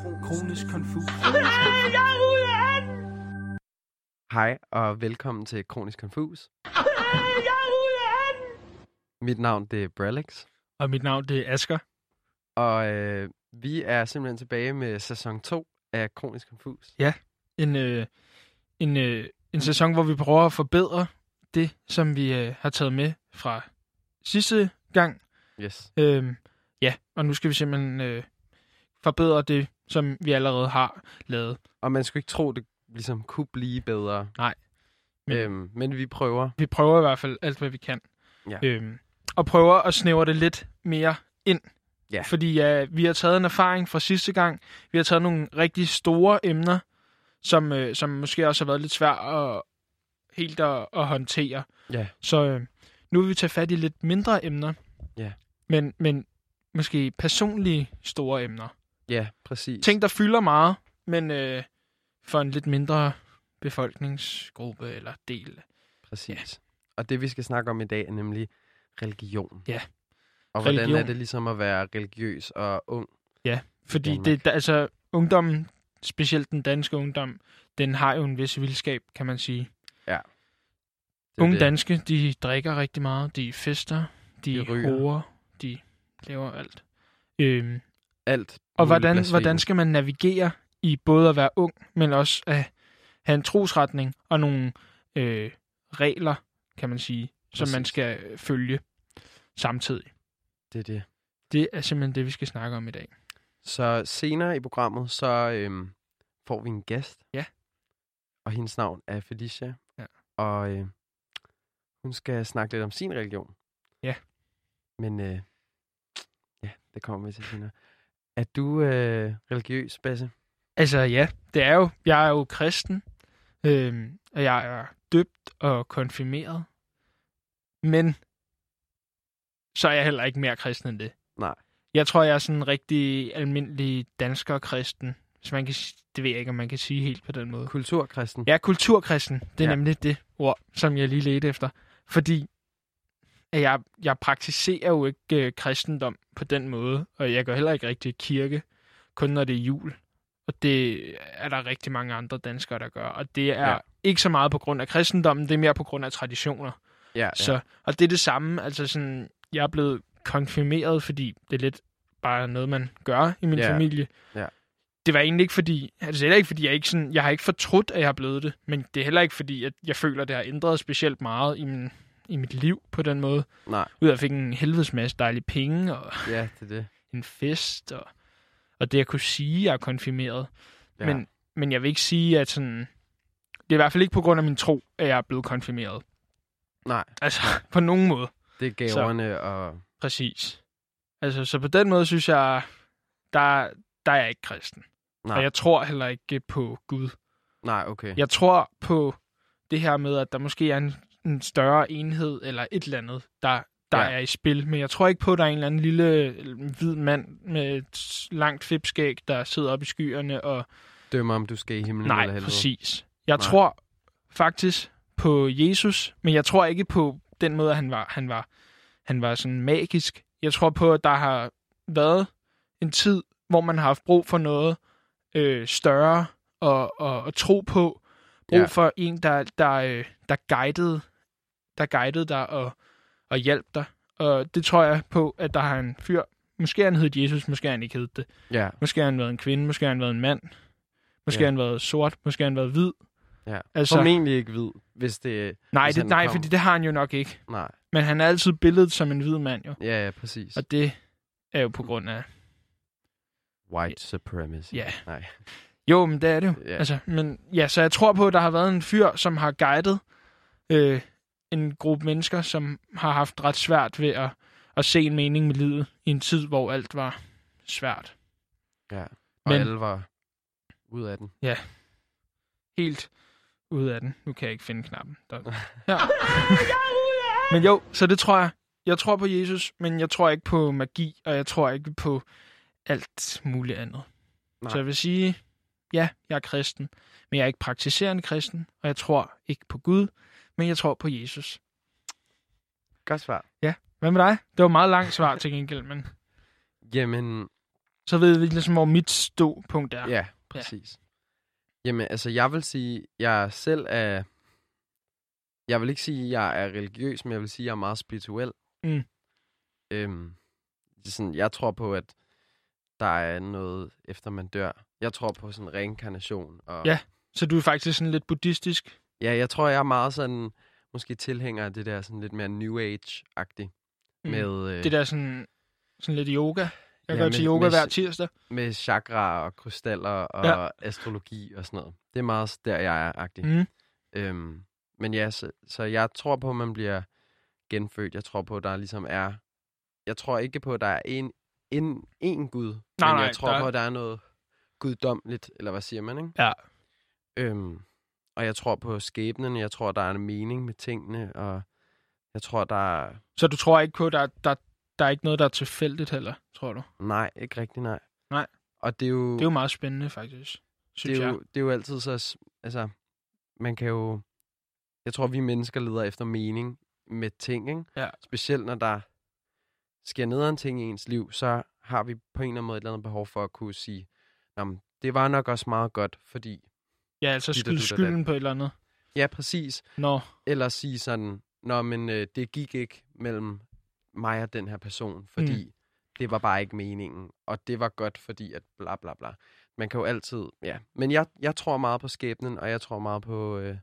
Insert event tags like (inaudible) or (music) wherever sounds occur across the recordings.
Kronisk konfus. Hej og velkommen til Kronisk Konfus. Mit navn det er Bralex, Og mit navn, det er Asker. og øh, vi er simpelthen tilbage med sæson 2 af Kronisk Konfus. En, øh, en, øh, en sæson, hvor vi prøver at forbedre det, som vi øh, har taget med fra sidste gang. Yes. Øhm, ja, og nu skal vi simpelthen øh, forbedre det, som vi allerede har lavet. Og man skulle ikke tro, det ligesom kunne blive bedre. Nej. Men- Øhm, men vi prøver. Vi prøver i hvert fald alt, hvad vi kan. Ja. Øhm, og prøver at snævre det lidt mere ind. Ja. Fordi ja, vi har taget en erfaring fra sidste gang. Vi har taget nogle rigtig store emner, som, øh, som måske også har været lidt svært at, helt at, at håndtere. Ja. Så øh, nu vil vi tage fat i lidt mindre emner. Ja. Men, men måske personlige store emner. Ja, præcis. Ting, der fylder meget, men øh, for en lidt mindre befolkningsgruppe eller del. Præcis. Og det vi skal snakke om i dag er nemlig religion. Ja. Og hvordan Religion. er det ligesom at være religiøs og ung? Fordi Danmark. det, der- altså, ungdommen, specielt den danske ungdom, den har jo en vis vildskab, kan man sige. Det er Unge det. danske, de drikker rigtig meget, de fester, de, De de ryger. horer, de laver alt. Øhm, Alt. og hvordan, hvordan skal man navigere i både at være ung, men også at have en trosretning og nogle øh, regler, kan man sige, som man Præcis. skal følge samtidig. Det er det. Det er simpelthen det, vi skal snakke om i dag. Så senere i programmet, så øhm, får vi en gæst. Ja. Og hendes navn er Felicia. Ja. Og øh, hun skal snakke lidt om sin religion. Ja. Men øh, ja, det kommer vi til senere. Er du øh, religiøs, Basse? Altså ja, det er jo, jeg er jo kristen, øhm, og jeg er døbt og konfirmeret, men så er jeg heller ikke mere kristen end det. Nej. Jeg tror, jeg er sådan en rigtig almindelig dansker-kristen, hvis man kan, det ved jeg ikke, om man kan sige helt på den måde. Kulturkristen? Er kulturkristen, det er Ja. ja. nemlig det ord, som jeg lige ledte efter, fordi at jeg, jeg praktiserer jo ikke øh, kristendom på den måde, og jeg går heller ikke rigtig i kirke, kun når det er jul. Og det er der rigtig mange andre danskere, der gør. Og det er Ja. ikke så meget på grund af kristendommen, det er mere på grund af traditioner. Ja, ja. Så, og det er det samme, altså sådan, jeg er blevet konfirmeret, fordi det er lidt bare noget, man gør i min Ja. familie. Ja. Det var egentlig ikke fordi, altså heller ikke fordi, jeg ikke sådan, jeg har ikke fortrudt, at jeg er blevet det, men det er heller ikke fordi, at jeg føler, at det har ændret specielt meget i, min, i mit liv på den måde. Nej, Ud af at jeg fik en helvedes masse dejlige penge, og ja, det er det. (laughs) en fest, og, og det at kunne sige, jeg er konfirmeret. Ja. Men, men jeg vil ikke sige, at sådan, det er i hvert fald ikke på grund af min tro, at jeg er blevet konfirmeret. Nej, Altså, (laughs) på nogen måde. det er gaverne og... Præcis. Altså, så på den måde synes jeg, der, der er jeg ikke kristen. Nej, Og jeg tror heller ikke på Gud. nej okay. Jeg tror på det her med, at der måske er en, en større enhed, eller et eller andet, der, der Ja. er i spil. Men jeg tror ikke på, at der er en eller anden lille øh, hvid mand med et langt fipskæg, der sidder oppe i skyerne og Dømmer, om du skal i himlen Nej, eller helvede. præcis. Jeg Nej. Tror faktisk på Jesus, men jeg tror ikke på den måde, han var, han var, han var sådan magisk. Jeg tror på, at der har været en tid, hvor man har haft brug for noget øh, større og, og, og tro på. Brug ja. for en, der, der, øh, der guidede, der guidede dig og, og hjalp dig. Og det tror jeg på, at der har en fyr, måske han hed Jesus, måske han ikke hed det. Ja, Måske han været en kvinde, måske han været en mand. Måske Ja. han været sort, måske han været hvid. ja. Altså, Formentlig ikke hvid, hvis det... nej, hvis det, nej kom. fordi det har han jo nok ikke. Nej, Men han er altid billedet som en hvid mand jo. ja, ja, præcis. Og det er jo på grund af... White supremacy. Ja. Nej. Jo, men det er det jo. Ja. Altså, men ja, så jeg tror på, at der har været en fyr, som har guidet øh, en gruppe mennesker, som har haft ret svært ved at, at se en mening med livet i en tid, hvor alt var svært. Ja. Og Men- alle var ud af den. Helt ude af den. Nu kan jeg ikke finde knappen. Der. (laughs) Ja. men jo, så det tror jeg. Jeg tror på Jesus, men jeg tror ikke på magi, og jeg tror ikke på alt muligt andet. Nej. Så jeg vil sige, ja, jeg er kristen, men jeg er ikke praktiserende kristen, og jeg tror ikke på Gud, men jeg tror på Jesus. Godt svar. Hvad med dig? Det var et meget langt svar til gengæld, men Jamen, Så ved vi ligesom, hvor mit ståpunkt er. Ja, præcis. Ja. Jamen, altså, jeg vil sige, jeg selv er... Jeg vil ikke sige, at jeg er religiøs, men jeg vil sige, at jeg er meget spirituel. Mm. Øhm, det er sådan, jeg tror på, at der er noget, efter man dør. Jeg tror på sådan reinkarnation. Og, Ja. Så du er faktisk sådan lidt buddhistisk. Ja, jeg tror, jeg er meget sådan, måske tilhænger af det der sådan lidt mere New Age-agtigt. Mm. Med, øh, Det der sådan, sådan lidt yoga. Jeg Ja, går til yoga med- hver tirsdag. med chakra og krystaller og Ja. astrologi og sådan noget. Det er meget der, jeg er agtig. Mm. Øhm, men ja, så, så jeg tror på, at man bliver genfødt. Jeg tror på, at der ligesom er... Jeg tror ikke på, at der er en, en, en Gud. Nej, men nej, jeg tror der er- på, at der er noget guddommeligt, eller hvad siger man, ikke? Ja. Øhm, og jeg tror på skæbnen. Jeg tror, der er en mening med tingene, og jeg tror, der er... Så du tror ikke på, at der, der, der er ikke noget, der er tilfældigt heller, tror du? Nej, ikke rigtig nej. Nej. Og det er jo... Det er jo meget spændende, faktisk. Synes det er, jeg. jo, det er jo altid så... Altså, man kan jo... Jeg tror, vi mennesker leder efter mening med ting, ikke? Ja. Specielt når der sker nederen ting i ens liv, så har vi på en eller anden måde et eller andet behov for at kunne sige, Jamen, det var nok også meget godt, fordi... Ja, altså og skylden på et eller andet. Ja, præcis. Nå, Eller sige sådan, Nå, men øh, det gik ikke mellem mig og den her person, fordi mm. det var bare ikke meningen. Og det var godt, fordi at bla bla bla. Man kan jo altid... Ja. Men jeg, jeg tror meget på skæbnen, og jeg tror meget på... Øh,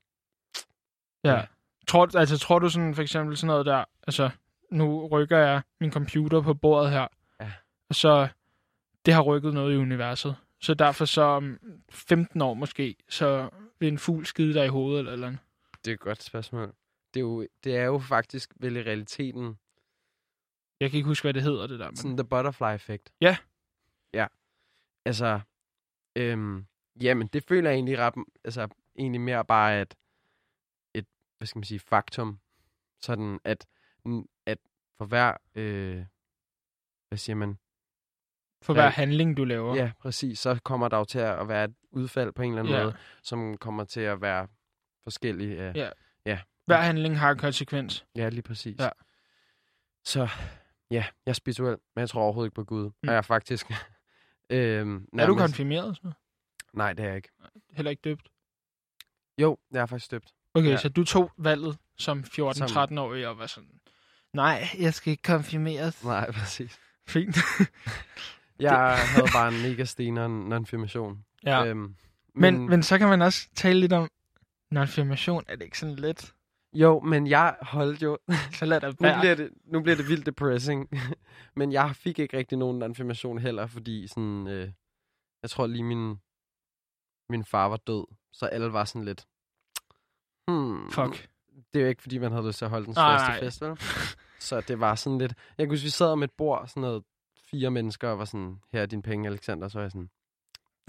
ja. Ja. Tror, altså, tror du sådan, for eksempel sådan noget der, altså, nu rykker jeg min computer på bordet her, Ja. og så, det har rykket noget i universet. Så derfor så om 15 år måske, så vil en fugl skide dig i hovedet eller eller andet. Det er et godt spørgsmål. Det er jo, det er jo faktisk vel i realiteten Jeg kan ikke huske, hvad det hedder, det der. Men... sådan the butterfly effect. Ja. Ja. Altså, øhm, jamen, det føler jeg egentlig ret, altså, egentlig mere bare at et, hvad skal man sige, faktum. Sådan, at, at for hver, øh, hvad siger man? For hver Ja. handling, du laver. Ja, præcis. Så kommer der jo til at være et udfald på en eller anden Ja. måde, som kommer til at være forskellige. Øh, Ja. Hver handling har en konsekvens. Ja, lige præcis. Ja. Så ja, jeg er spirituel, men jeg tror overhovedet ikke på Gud. Mm. Og jeg er faktisk... (laughs) øhm, Er du nærmest- konfirmeret? Så? Nej, det er jeg ikke. Heller ikke døbt? Jo, jeg er faktisk døbt. Okay, Ja. så du tog valget som Som- 14-13-årig og var sådan, nej, jeg skal ikke konfirmeres. Nej, præcis. Fint. (laughs) Jeg havde bare en mega steneren non-firmation. ja. Øhm, men, men så kan man også tale lidt om, non-firmation, er det ikke sådan lidt? Jo, men jeg holdt jo... Så lad det (laughs) Nu bliver det, nu bliver det vildt depressing. (laughs) men jeg fik ikke rigtig nogen non-firmation heller, fordi sådan... Øh, jeg tror lige min, min far var død, så alle var sådan lidt... Hmm, Fuck. det er jo ikke, fordi man havde lyst til at holde den største fest, vel? (laughs) Så det var sådan lidt... Jeg kan huske, vi sad om et bord, sådan noget fire mennesker, og var sådan, her er dine penge, Alexander. Så var jeg sådan,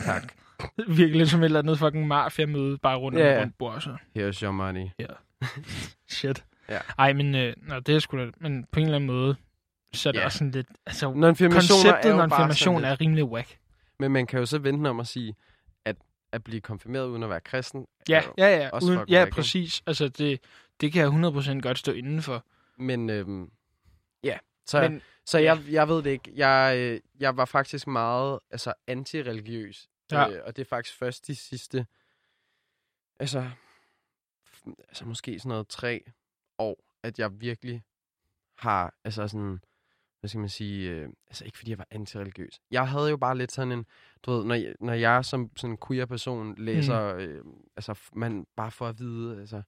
tak, (laughs) Virkelig som et eller andet fucking mafia-møde, bare rundt om Ja, yeah. ja. rundt bord. Så. here's your money. (laughs) Shit. Ja. Ej, men, øh, nå, det er sgu da, men på en eller anden måde, så er det Ja. også sådan lidt, altså, konceptet er non-firmation er lidt, rimelig whack. Men man kan jo så vente om at sige, at at blive konfirmeret uden at være kristen. Ja, er ja, ja, uden, ja, whack, præcis. Altså, det, det kan jeg 100% godt stå inden for. Men øhm, ja, så, Men, så jeg, jeg ved det ikke. Jeg, øh, jeg var faktisk meget altså, anti-religiøs. Ja. Øh, og det er faktisk først de sidste, altså, altså måske sådan noget tre år, at jeg virkelig har, altså sådan, hvad skal man sige, øh, altså ikke fordi jeg var anti-religiøs. Jeg havde jo bare lidt sådan en, du ved, når jeg, når jeg som sådan queer-person læser, mm. øh, altså man bare får at vide, altså,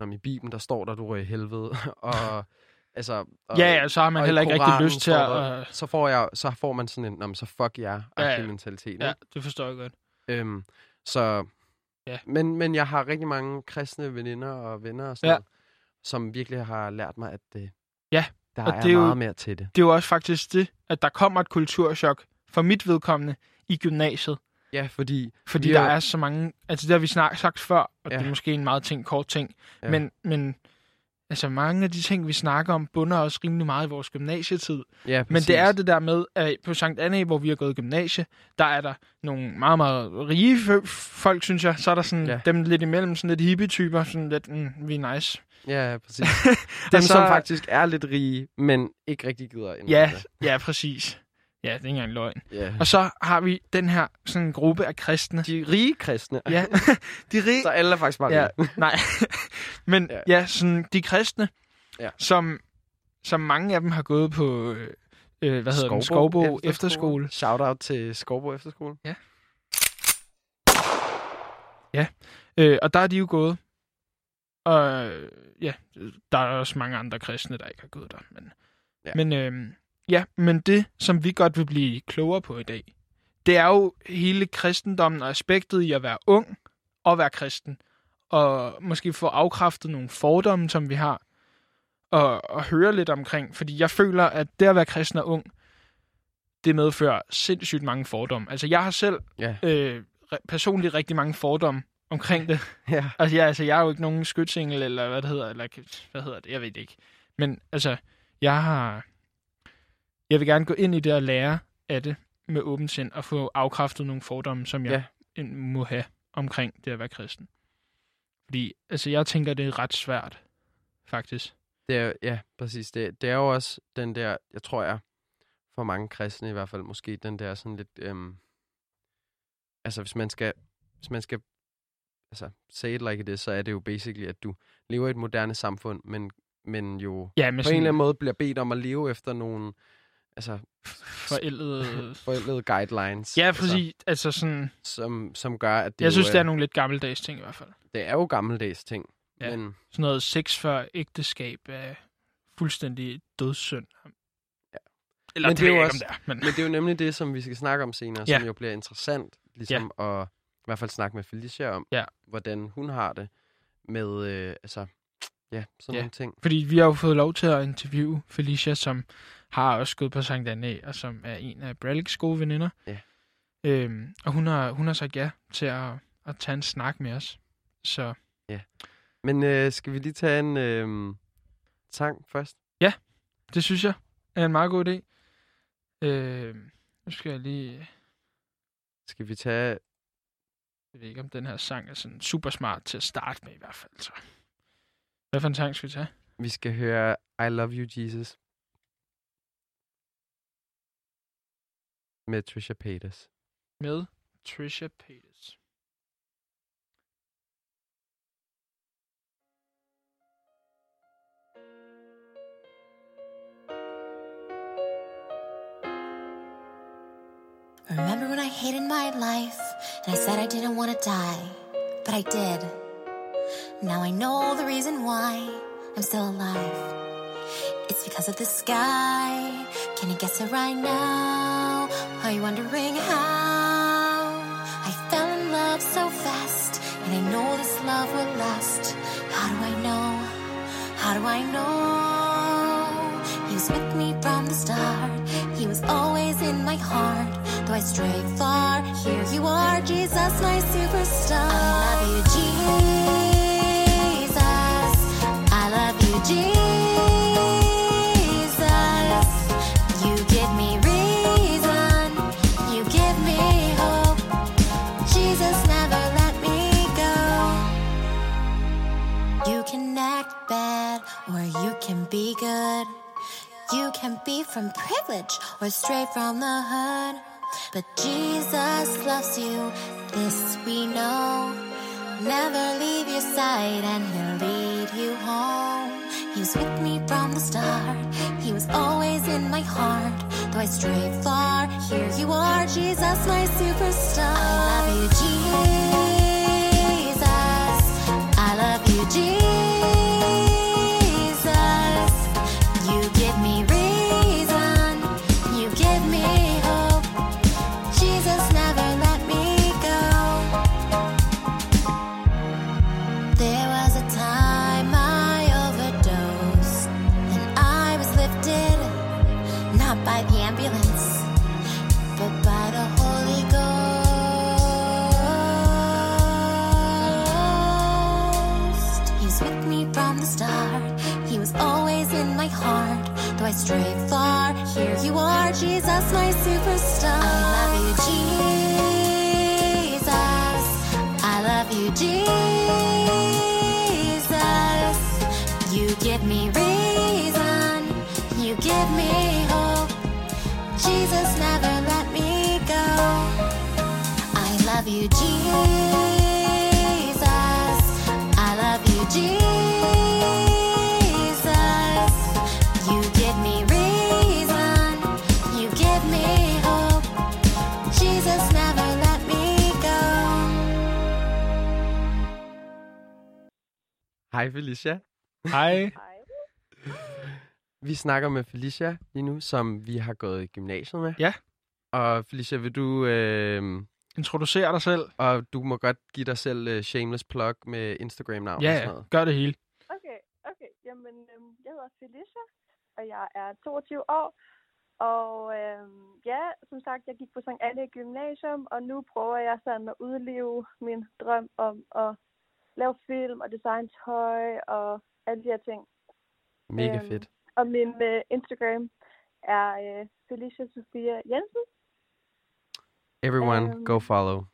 når i Bibelen, der står der, du røg i helvede, (laughs) og altså... Og, ja, ja, så har man og heller ikke rigtig lyst til at... der- Øh, så får jeg, så får man sådan en, Nå, så fuck jer, Ja, ja, mentalitet. ja, det forstår jeg godt. Øhm, så, Ja. men, men jeg har rigtig mange kristne veninder og venner og sådan Ja. noget, som virkelig har lært mig, at det, Ja, der og er, det er jo- meget mere til det. Det er jo også faktisk det, at der kommer et kulturschok for mit vedkommende i gymnasiet. Ja, fordi... Fordi der er- er så mange... Altså, det har vi snak, sagt før, og ja. Det er måske en meget ting, kort ting. Ja. Men, men altså, mange af de ting, vi snakker om, bunder også rimelig meget i vores gymnasietid. Ja, Men det er det der med, at på Sankt Anne, hvor vi har gået i gymnasie, der er der nogle meget, meget rige folk, synes jeg. Så er der sådan ja. Dem lidt imellem, sådan lidt hippie-typer, sådan lidt, mm, vi er nice. Ja, ja, præcis. (laughs) Dem, så- som faktisk er lidt rige, men ikke rigtig gider ind. Ja, ja, præcis. Ja, det er ikke engang løgn. Ja. Og så har vi den her sådan en gruppe af kristne. De rige kristne. Ja, (laughs) de rige... Så alle er faktisk bare Ja, (laughs) nej. Men Ja. ja, ja sådan de kristne, Ja. som, som mange af dem har gået på, øh, hvad hedder den, Skovbo Efterskole. Shout out til Skovbo Efterskole. Øh, og der er de jo gået. Og ja, der er også mange andre kristne, der ikke har gået der. Men, Ja. ja. men, øh, ja, men det, som vi godt vil blive klogere på i dag, det er jo hele kristendommen og aspektet i at være ung og være kristen. Og måske få afkræftet nogle fordomme, som vi har. Og, og høre lidt omkring. Fordi jeg føler, at det at være kristen og ung, det medfører sindssygt mange fordomme. Altså jeg har selv Ja. øh, personligt rigtig mange fordomme omkring det. (laughs) Ja. Altså, jeg, altså, jeg er jo ikke nogen skytsingel, eller hvad det hedder, eller hvad hedder det, jeg ved det ikke. Men altså, jeg har... Jeg vil gerne gå ind i det og lære af det med åbent sind, og få afkræftet nogle fordomme, som jeg ja. må have omkring det at være kristen. Fordi, altså, jeg tænker, det er ret svært, faktisk. Det er, ja, præcis. Det, det er jo også den der, jeg tror jeg, for mange kristne i hvert fald, måske den der sådan lidt, øhm, altså hvis man skal, hvis man skal, altså say it like it is, så er det jo basically, at du lever i et moderne samfund, men, men jo Ja, med på en eller anden måde bliver bedt om at leve efter nogle, altså forældede... forældede (laughs) guidelines. ja, fordi, altså sådan... Altså, som, som gør, at det Jeg jo, synes, det er øh, nogle lidt gammeldags ting i hvert fald. det er jo gammeldags ting. Ja. Men Sådan noget sex før ægteskab er fuldstændig dødssynd. Ja. Eller Men det, det er jo også- ikke, om det er. Men... Men det er jo nemlig det, som vi skal snakke om senere, Ja. som jo bliver interessant, ligesom at i hvert fald snakke med Felicia om, Ja. hvordan hun har det med, øh, altså, ja, sådan Ja. nogle ting. Fordi vi har jo fået lov til at interviewe Felicia, som har også gået på Sankt Anne, og som er en af Braliks gode veninder. Ja. Øhm, og hun har, hun har sagt ja til at, at tage en snak med os. Så Men øh, skal vi lige tage en øh, sang først? det synes jeg er en meget god idé. Øh, nu skal jeg lige... Skal vi tage, Jeg ved ikke, om den her sang er sådan super smart til at starte med i hvert fald. Så. Hvad for en sang skal vi tage? vi skal høre I Love You Jesus med Trisha Paytas. Med Trisha Paytas. Remember when I hated my life and I said I didn't want to die, but I did. Now I know the reason why I'm still alive. It's because of the sky. Can you guess it right now? Are you wondering how? I fell in love so fast, and I know this love will last. How do I know? How do I know? He was with me from the start. He was always in my heart. Though I stray far, here you are, Jesus, my superstar. I love you, Jesus. From privilege or straight from the hood. But Jesus loves you, this we know. Never leave your side and he'll lead you home. He was with me from the start. He was always in my heart. Though I stray far, here you are, Jesus, my superstar. I love you, Jesus. stray far. Here you are, Jesus, my superstar. I love you, Jesus. I love you, Jesus. You give me reason, you give me hope. Jesus never let me go. I love you, Jesus. I love you, Jesus. Hej Felicia. Hej. Vi snakker med Felicia lige nu, som vi har gået i gymnasiet med. Ja. Og Felicia, vil du... Øh, Introducer dig selv. og du må godt give dig selv uh, shameless plug med Instagram-navn og Ja, sådan ja. noget. Gør det hele. Okay, okay. Jamen, øhm, jeg hedder Felicia, og jeg er 22 år. Og øhm, ja, som sagt, jeg gik på Sankt Anne Gymnasium, og nu prøver jeg sådan at udleve min drøm om at lave film og designe tøj og alle de her ting. Mega Øhm, fedt. Og min øh, Instagram er øh, Felicia Sofia Jensen. Everyone, øhm, go follow.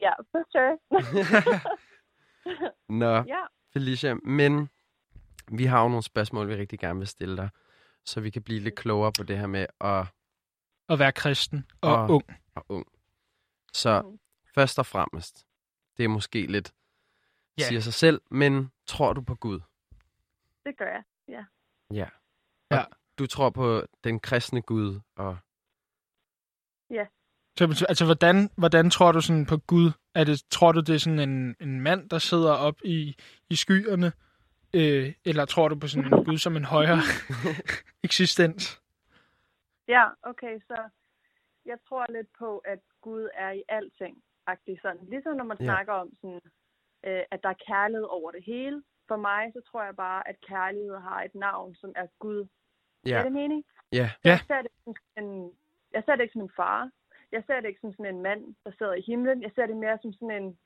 Ja, for sure. (laughs) Nå, ja, Felicia, men vi har jo nogle spørgsmål, vi rigtig gerne vil stille dig, så vi kan blive lidt klogere på det her med at At være kristen og, Og- og ung. være ung. Så Mhm. først og fremmest, det er måske lidt, Ja. siger sig selv, men tror du på Gud? det gør jeg. Ja. Ja. Og Du tror på den kristne Gud, og Så, altså, hvordan, hvordan tror du sådan på Gud? Er det, tror du, det er sådan en, en mand, der sidder op i, i skyerne? Øh, eller tror du på sådan en Gud som en højere (laughs) eksistens? Ja, okay, så jeg tror lidt på, at Gud er i alting. Sådan. Ligesom når man Ja. ja. snakker om, sådan, øh, at der er kærlighed over det hele. For mig, så tror jeg bare, at kærlighed har et navn, som er Gud. ja, Er det mening? ja, Ja. Jeg ser, det som en, jeg ser det ikke som en far. Jeg ser det ikke som sådan en mand, der sidder i himlen. Jeg ser det mere som sådan en,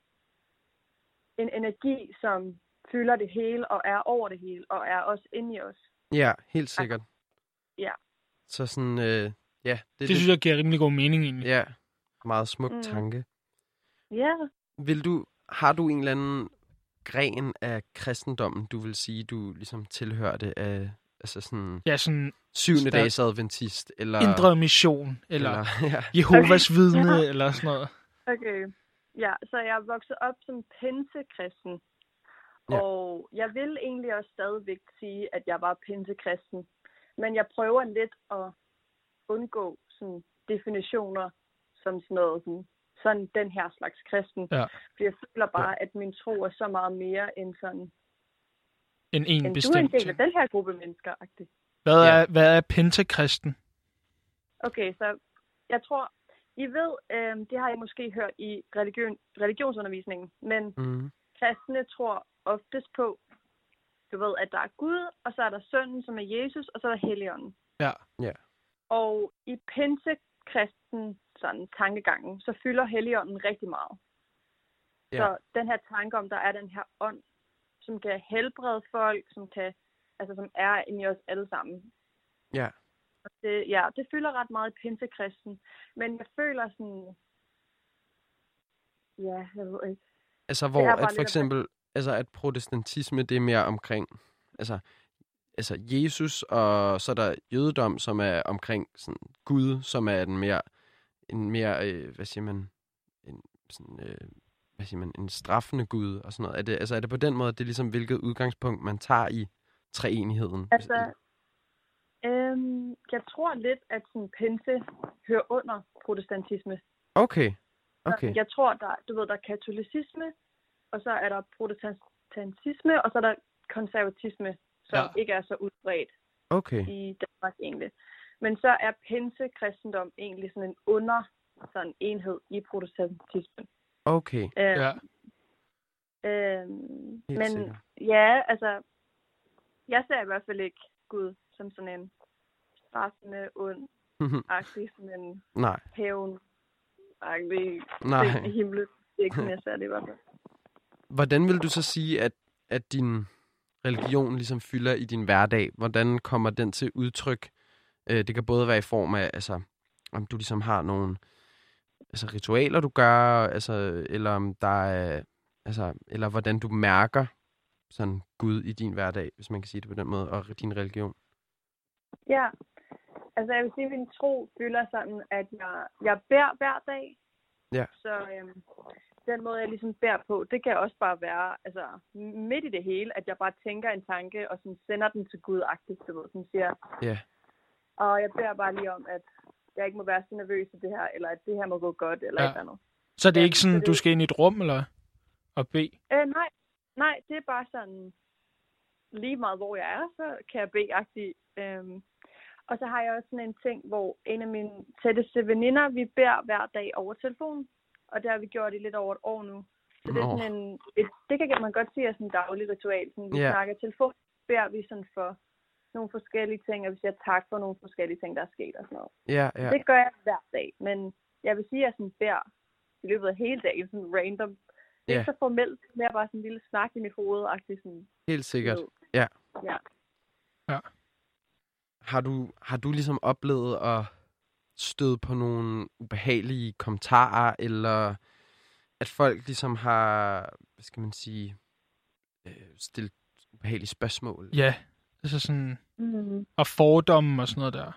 en energi, som fylder det hele og er over det hele og er også inde i os. ja, helt sikkert. Ja. Så sådan, øh, ja, det, Det synes jeg giver rimelig god mening egentlig. Ja, meget smuk. Mm. tanke. Ja, Vil du, har du en eller anden gren af kristendommen, du vil sige, du ligesom tilhørte af, altså sådan Ja, sådan syvende dags adventist, eller... indre mission, eller, eller (laughs) ja. Jehovas Okay. vidne, Ja. eller sådan noget. Okay. Ja, så jeg er vokset op som pinsekristen. Ja. Og jeg vil egentlig også stadigvæk sige, at jeg var pinsekristen. Men jeg prøver lidt at undgå sådan definitioner som sådan noget, sådan, sådan den her slags kristen. Ja. For jeg føler bare, ja. at min tro er så meget mere end sådan, En en end du er en bestemt del af den her gruppe mennesker. -agtigt. Hvad Ja. er, hvad er pentakristen? Okay, så jeg tror, I ved, øh, det har I måske hørt i religion, religionsundervisningen, men Mm. kristne tror oftest på, du ved, at der er Gud, og så er der sønnen, som er Jesus, og så er der Helligånden. Ja. Ja. Og i pinsekristen sådan, tankegangen, så fylder Helligånden rigtig meget. Ja. Så den her tanke om, der er den her ånd, som kan helbrede folk, som kan, altså som er inde i os alle sammen. Ja. Og det, ja, det fylder ret meget i pinsekristen. Men jeg føler sådan, ja, jeg ved ikke. Altså, hvor at for eksempel, altså at protestantisme, det er mere omkring, altså, altså Jesus, og så er der jødedom, som er omkring sådan Gud, som er den mere, en mere, øh, hvad siger man, en, sådan, øh, hvad siger man, en straffende Gud og sådan noget. Er det, altså, er det på den måde, det er ligesom, hvilket udgangspunkt man tager i treenigheden? Altså, øhm, jeg tror lidt, at sådan pinse hører under protestantisme. Okay, Så okay, Jeg tror, der, du ved, der er katolicisme, og så er der protestantisme, og så er der konservatisme, som ja. ikke er så udbredt okay. i Danmark egentlig. Men så er pinse kristendom egentlig sådan en under sådan enhed i protestantismen. Okay, Øh, Ja. Helt men sikkert. ja, altså, jeg ser i hvert fald ikke Gud som sådan en straffende, ond, (laughs) agtig, sådan en nej, hævn, agtig nej. i himlen. Det er ikke sådan, jeg ser det i hvert fald. (laughs) Hvordan vil du så sige, at, at din religion ligesom fylder i din hverdag? Hvordan kommer den til udtryk? Øh, det kan både være i form af, altså, om du ligesom har nogle altså, ritualer, du gør, altså, eller om der er, altså, eller hvordan du mærker sådan Gud i din hverdag, hvis man kan sige det på den måde, og din religion. Ja, altså jeg vil sige, at min tro fylder sådan, at jeg, jeg beder hver dag. Ja. Så øhm, den måde, jeg ligesom bærer på, det kan også bare være altså, midt i det hele, at jeg bare tænker en tanke, og sådan sender den til Gud agtigt, du ved, som siger, Ja. Og jeg beder bare lige om, at jeg ikke må være så nervøs i det her, eller at det her må gå godt, eller Ja. et eller andet. Så det er Ja, ikke sådan, så du skal ind i et rum eller og bede? Øh, nej, nej, det er bare sådan, lige meget hvor jeg er, så kan jeg bede agtigt. Øhm, og så har jeg også sådan en ting, hvor en af mine tætteste veninder, vi beder hver dag over telefonen. Og det har vi gjort i lidt over et år nu. Så det er sådan en, et, det kan man godt sige er sådan en daglig ritual. Sådan, vi Ja. snakker telefon, beder vi sådan for nogle forskellige ting, og vi siger tak for nogle forskellige ting, der er sket og sådan noget. Ja, ja. Ja. Det gør jeg hver dag, men jeg vil sige, at jeg sådan beder i løbet af hele dagen, sådan random. Det er Ja. ikke så formelt, det er mere bare sådan en lille snak i mit hoved, sådan. Helt sikkert. ved. Ja. Ja. Har du, har du ligesom oplevet at støde på nogle ubehagelige kommentarer, eller at folk ligesom har, hvad skal man sige, øh, stillet ubehagelige spørgsmål? Ja, altså sådan, Mm. og fordomme og sådan noget der.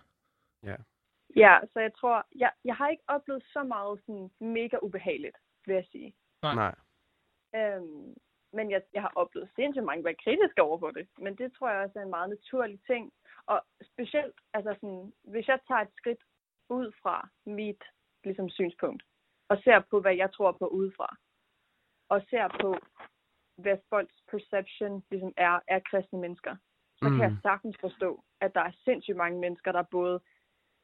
Ja, så jeg tror, jeg, jeg har ikke oplevet så meget sådan mega ubehageligt, vil jeg sige. Nej. Nej. Øhm, men jeg, jeg har oplevet sindssygt mange være kritiske over for det. Men det tror jeg også er en meget naturlig ting. Og specielt, altså sådan, hvis jeg tager et skridt ud fra mit ligesom, synspunkt, og ser på, hvad jeg tror på udefra, og ser på, hvad folks perception ligesom er af kristne mennesker, så mm. kan jeg Mm. sagtens forstå, at der er sindssygt mange mennesker, der både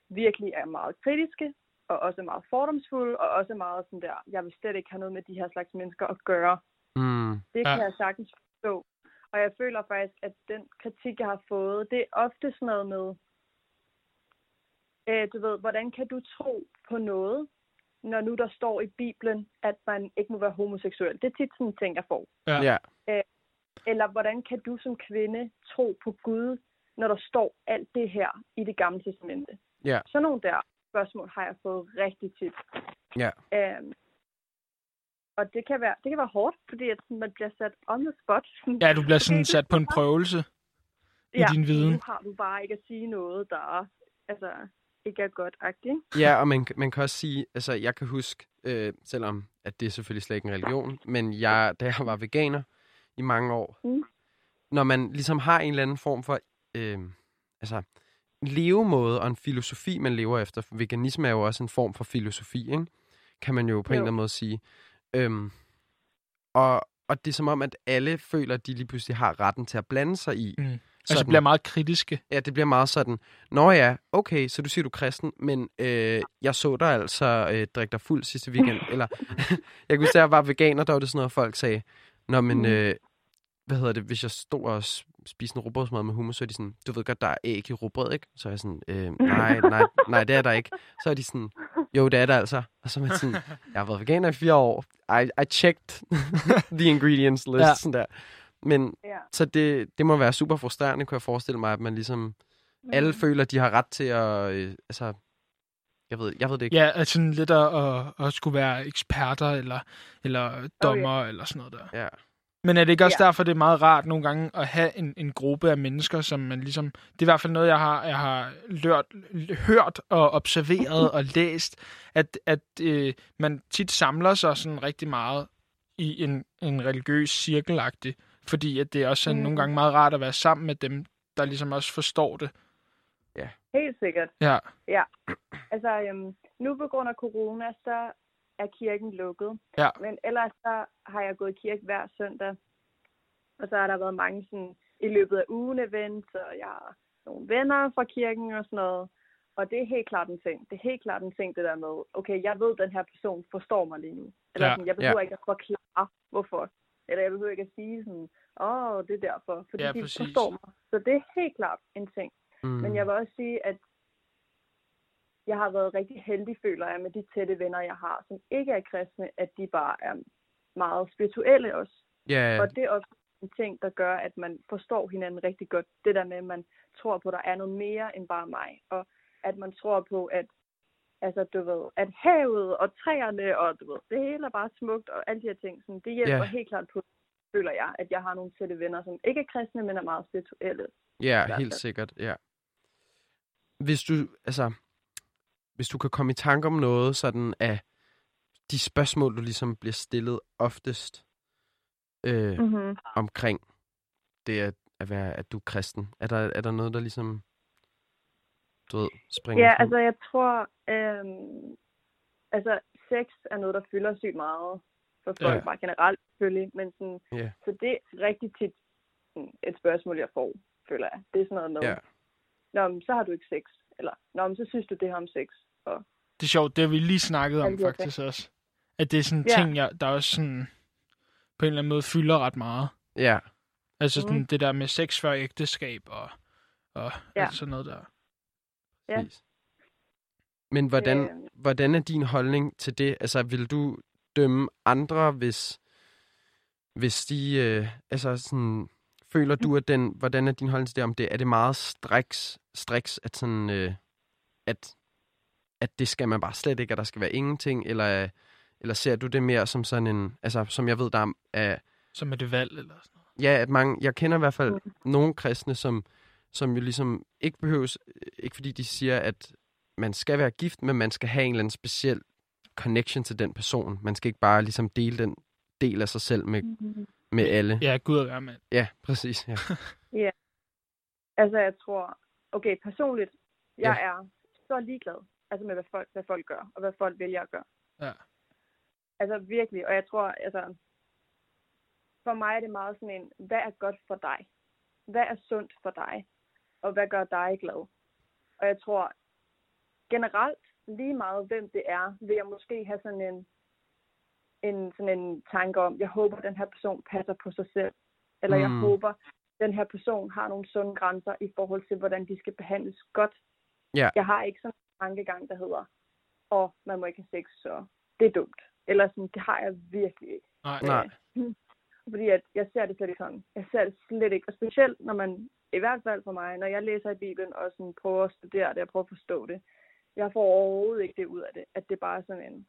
virkelig er meget kritiske, og også meget fordomsfulde, og også meget sådan der, jeg vil slet ikke have noget med de her slags mennesker at gøre. Mm. Det Ja. kan jeg sagtens forstå. Og jeg føler faktisk, at den kritik, jeg har fået, det er ofte sådan noget med, øh, du ved, hvordan kan du tro på noget, når nu der står i Bibelen, at man ikke må være homoseksuel? Det er tit sådan en ting, jeg får. Ja. Ja. Eller hvordan kan du som kvinde tro på Gud, når der står alt det her i det gamle testamente? Ja. Sådan nogle der spørgsmål har jeg fået rigtig tit. Ja. Øhm, og det kan være, det kan være hårdt, fordi at man bliver sat on the spot. Ja, du bliver (laughs) sådan sat på en prøvelse i din viden. Nu har du bare ikke at sige noget, der altså, ikke er godt-agtigt. Ja, og man, man kan også sige, altså jeg kan huske, øh, selvom at det er selvfølgelig slet ikke en religion, men jeg, da jeg var veganer i mange år, Mm. når man ligesom har en eller anden form for, øh, altså en levemåde og en filosofi, man lever efter, for veganisme er jo også en form for filosofi, ikke? kan man jo på en Jo. eller anden måde sige. Øhm, og, og det er som om, at alle føler, at de lige pludselig har retten til at blande sig i. Mm. Altså sådan- bliver meget kritiske. Ja, det bliver meget sådan, Nå ja, okay, så du siger, du er kristen, men øh, jeg så dig altså øh, drikke dig fuld sidste weekend. Eller, (laughs) jeg kunne huske, da jeg var veganer, der var det sådan noget, folk sagde, Nå, men, Mm. øh, hvad hedder det, hvis jeg stod og spiste en rugbrødsmad med hummus, så er de sådan, du ved godt, der er æg i rugbrød, ikke? Så er jeg sådan, øh, nej, nej, nej, det er der ikke. Så er de sådan, jo, det er der altså. Og så er man sådan, jeg har været veganer i fire år. I, I checked the ingredients list, Ja. sådan der. Men Ja. så det, det må være super frustrerende, kunne jeg forestille mig, at man ligesom... Alle føler, at de har ret til at... Øh, altså, jeg ved, jeg ved det ikke. Ja, altså sådan lidt at, at, at skulle være eksperter eller, eller dommer eller sådan noget der. Ja. Men er det ikke også Ja. derfor, det er meget rart nogle gange at have en, en gruppe af mennesker, som man ligesom... Det er i hvert fald noget, jeg har, jeg har lørt, hørt og observeret og læst, at, at øh, man tit samler sig sådan rigtig meget i en, en religiøs cirkelagtig, fordi at det er også Mm. nogle gange meget rart at være sammen med dem, der ligesom også forstår det. Helt sikkert. Ja, Altså, øhm, nu på grund af corona, så er kirken lukket. Ja. Men ellers så har jeg gået i kirke hver søndag. Og så har der været mange sådan, i løbet af ugen events, og jeg har nogle venner fra kirken og sådan noget. Og det er helt klart en ting. Det er helt klart en ting, det der med, okay, jeg ved, at den her person forstår mig lige nu. Eller Ja, sådan, jeg behøver ikke at forklare, hvorfor. Eller jeg behøver ikke at sige sådan, åh, oh, det er derfor. Fordi Ja, de præcis. forstår mig. Så det er helt klart en ting. Mm. Men jeg vil også sige, at jeg har været rigtig heldig, føler jeg, med de tætte venner, jeg har, som ikke er kristne, at de bare er meget spirituelle også. Ja, Og det er også en ting, der gør, at man forstår hinanden rigtig godt. Det der med, at man tror på, at der er noget mere end bare mig. Og at man tror på, at altså, du ved, at havet og træerne og du ved, det hele er bare smukt og alle de her ting. Sådan, det hjælper Ja. helt klart på, føler jeg, at jeg har nogle tætte venner, som ikke er kristne, men er meget spirituelle. ja hvert helt sikkert, ja. Hvis du, altså, hvis du kan komme i tanke om noget sådan af de spørgsmål, du ligesom bliver stillet oftest øh, Mm-hmm. omkring det at, at være, at du er kristen? Er der, er der noget, der ligesom, du ved, springer Ja, frem? altså jeg tror, øhm, altså sex er noget, der fylder sygt meget for folk, Ja. bare generelt selvfølgelig, men sådan, Ja. så det er rigtig tit sådan et spørgsmål, jeg får, føler jeg. Det er sådan noget med, Ja. Nå, men så har du ikke sex, eller Nå, men så synes du det her om sex. Og, Det er sjovt, det har vi lige snakket om faktisk også. At det er sådan en Ja. ting, jeg, der også sådan, på en eller anden måde fylder ret meget. Ja, Altså sådan Mhm. det der med sex før ægteskab og, og Ja. alt sådan noget der. Ja. præcis. Men hvordan, Øh. hvordan er din holdning til det? Altså, vil du dømme andre, hvis, hvis de, øh, altså sådan, føler du, at den, hvordan er din holdning til det, om det, er det meget striks, striks at sådan, øh, at, at det skal man bare slet ikke, at der skal være ingenting, eller, eller ser du det mere som sådan en, altså, som jeg ved, der er, Som er det valg eller sådan noget. Ja, at mange, jeg kender i hvert fald Mm. nogle kristne, som, som jo ligesom ikke behøves, ikke fordi de siger, at man skal være gift, men man skal have en eller anden speciel connection til den person. Man skal ikke bare ligesom dele den del af sig selv med, med alle. Ja, Gud at være mand. Ja, præcis. (laughs) Ja. altså jeg tror, okay, personligt, jeg er så ligeglad altså med, hvad folk, hvad folk gør, og hvad folk vælger at gøre. Ja. Altså virkelig, og jeg tror, altså, for mig er det meget sådan en, hvad er godt for dig? Hvad er sundt for dig? Og hvad gør dig glad? Og jeg tror, generelt, lige meget hvem det er, vil jeg måske have sådan en, en, sådan en tanke om, jeg håber, den her person passer på sig selv. Eller jeg Mm. håber, den her person har nogle sunde grænser i forhold til, hvordan de skal behandles godt. Ja. Jeg har ikke sådan tankegang, der hedder, åh, oh, man må ikke have sex, så det er dumt. Eller sådan, det har jeg virkelig ikke. Nej. Nej. (laughs) Fordi at jeg ser det slet ikke sådan. Jeg ser det slet ikke. Og specielt, når man, i hvert fald for mig, når jeg læser i Bibelen og sådan prøver at studere det og prøver at forstå det, jeg får overhovedet ikke det ud af det. At det bare er sådan en,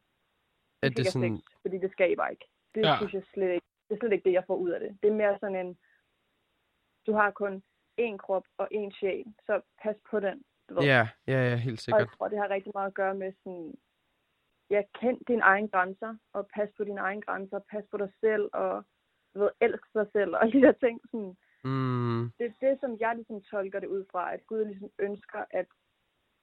At det sådan, sex, fordi det skaber ikke. Det ja. synes jeg slet ikke. Det er slet ikke det, jeg får ud af det. Det er mere sådan en, du har kun én krop og én sjæl, så pas på den. Du ved. ja, ja, ja, helt Og jeg sikkert. tror, det har rigtig meget at gøre med sådan, ja, kend dine egne grænser, og pas på dine egne grænser, pas på dig selv, og du ved, elsk dig selv, og (laughs) de der ting. Sådan, Mm, det er det, som jeg ligesom tolker det ud fra, at Gud ligesom ønsker, at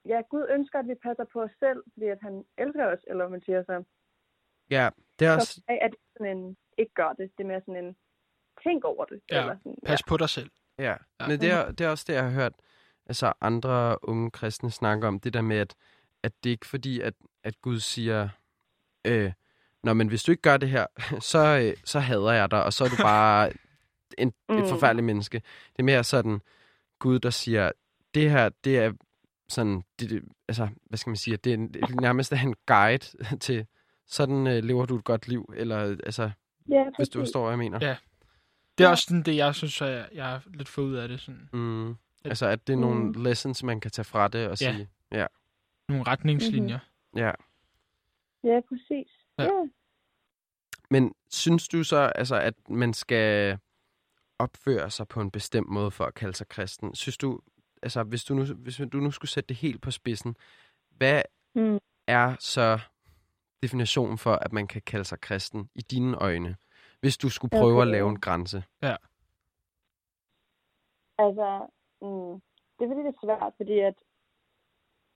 ja, Gud ønsker, at vi passer på os selv, fordi at han elsker os, eller man siger så. ja, det er Så også, mig er det sådan en, ikke gør det, det er mere sådan en, tænk over det. Ja, eller sådan, Pas på dig selv. Ja, Ja. ja. men det er, det er også det, jeg har hørt altså andre unge kristne snakke om, det der med, at, at det er ikke fordi, at, at Gud siger, øh, Nå, men hvis du ikke gør det her, (laughs) så, øh, så hader jeg dig, og så er du bare (laughs) en, mm. et forfærdeligt menneske. Det er mere sådan Gud, der siger, det her, det er sådan, det, det, altså, hvad skal man sige, det er en- det er nærmest en guide (laughs) til, sådan øh, lever du et godt liv, eller altså, ja, hvis du forstår, hvad jeg mener. Ja. Det er også sådan det, jeg synes, at jeg, jeg har lidt fået ud af det. Sådan. Mm. Altså, at det er nogle Mm. lessons, man kan tage fra det og Ja. sige, Nogle retningslinjer. ja. Ja, præcis. Ja. Ja. ja. Men synes du så, altså, at man skal opføre sig på en bestemt måde for at kalde sig kristen? Synes du, altså, hvis du nu, hvis du nu skulle sætte det helt på spidsen, hvad Mm. er så definitionen for, at man kan kalde sig kristen i dine øjne, hvis du skulle prøve at Okay. lave en grænse? Altså, mm, det er fordi, det er svært, fordi at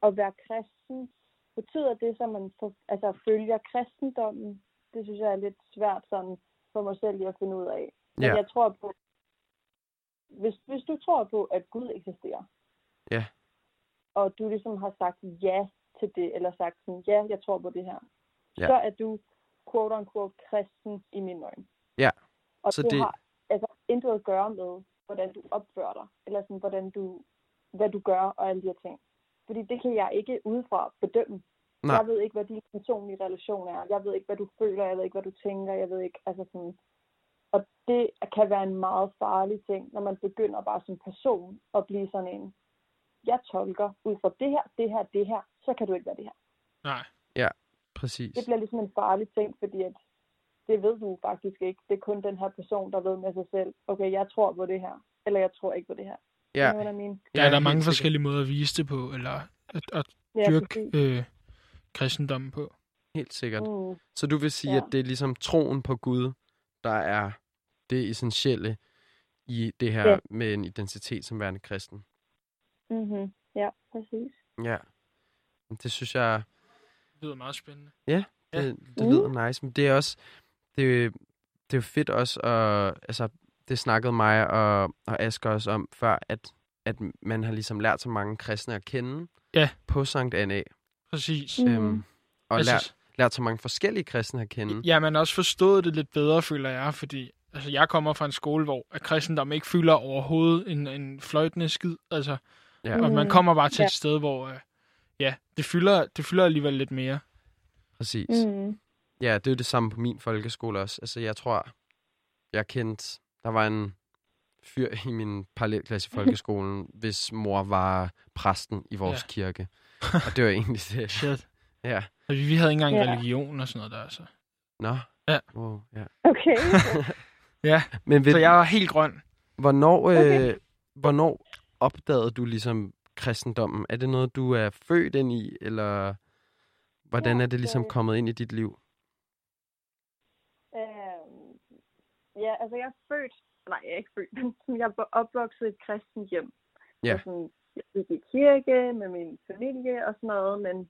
at være kristen, betyder det, så man for, altså, følger kristendommen? Det synes jeg er lidt svært sådan for mig selv lige at finde ud af. Men Ja. jeg tror på, hvis, hvis du tror på, at Gud eksisterer, Ja. og du ligesom har sagt ja til det, eller sagt sådan, ja, jeg tror på det her, Ja. så er du quote unquote kristen i mine øjne. Ja. Og Så det, det- har altså intet at gøre med, hvordan du opfører dig, eller sådan, hvordan du, hvad du gør og alle de her ting. Fordi det kan jeg ikke udefra bedømme. Nej. Jeg ved ikke, hvad din personlige relation er. Jeg ved ikke, hvad du føler. Jeg ved ikke, hvad du tænker. Jeg ved ikke, altså sådan... Og det kan være en meget farlig ting, når man begynder bare som person at blive sådan en, jeg tolker ud fra det her, det her, det her, så kan du ikke være det her. Nej. Præcis. Det bliver ligesom en farlig ting, fordi at det ved du faktisk ikke. Det er kun den her person, der ved med sig selv, okay, jeg tror på det her, eller jeg tror ikke på det her. Ja, You know I mean? Ja, der er mange forskellige måder at vise det på, eller at, at Ja, dyrke præcis. øh, kristendommen på. helt sikkert. Mm. Så du vil sige, Ja. at det er ligesom troen på Gud, der er det essentielle i det her Ja. med en identitet som værende kristen. Mm-hmm. Ja, præcis. Ja. Det synes jeg, Det lyder meget spændende. det, Ja. det Mm. lyder nice. Men det er også, det, det er jo fedt også, at, altså, det snakkede mig og, og Asger også om før, at, at man har ligesom lært så mange kristne at kende Ja. på Sankt Anna. Præcis. Mm. Øhm, og Altså, lært, lært så mange forskellige kristne at kende. Ja, man har også forstået det lidt bedre, føler jeg, fordi altså, jeg kommer fra en skole, hvor at kristendom ikke fylder overhovedet en, en fløjtende skid. Altså, Ja. Og man Mhm. kommer bare til Ja. et sted, hvor øh, ja, det fylder, det fylder alligevel lidt mere. Præcis. Mm. Ja, det er jo det samme på min folkeskole også. Altså, jeg tror, jeg kendte... Der var en fyr i min parallelklasse i (laughs) folkeskolen, hvis mor var præsten i vores Ja. kirke. (laughs) Og det var egentlig det. Shit. Ja. Altså, vi havde ikke engang Ja. religion og sådan noget der, altså. Nå. Ja. Wow, ja. Okay. (laughs) Ja, Men ved, så jeg var helt grøn. hvornår, øh, Okay. hvornår opdagede du ligesom kristendommen? Er det noget, du er født ind i, eller hvordan Ja, er det ligesom det- kommet ind i dit liv? Øhm, ja, altså jeg er født, nej, jeg er ikke født, men jeg er opvokset i et kristent hjem. Ja. Så sådan, jeg gik i kirke med min familie og sådan noget, men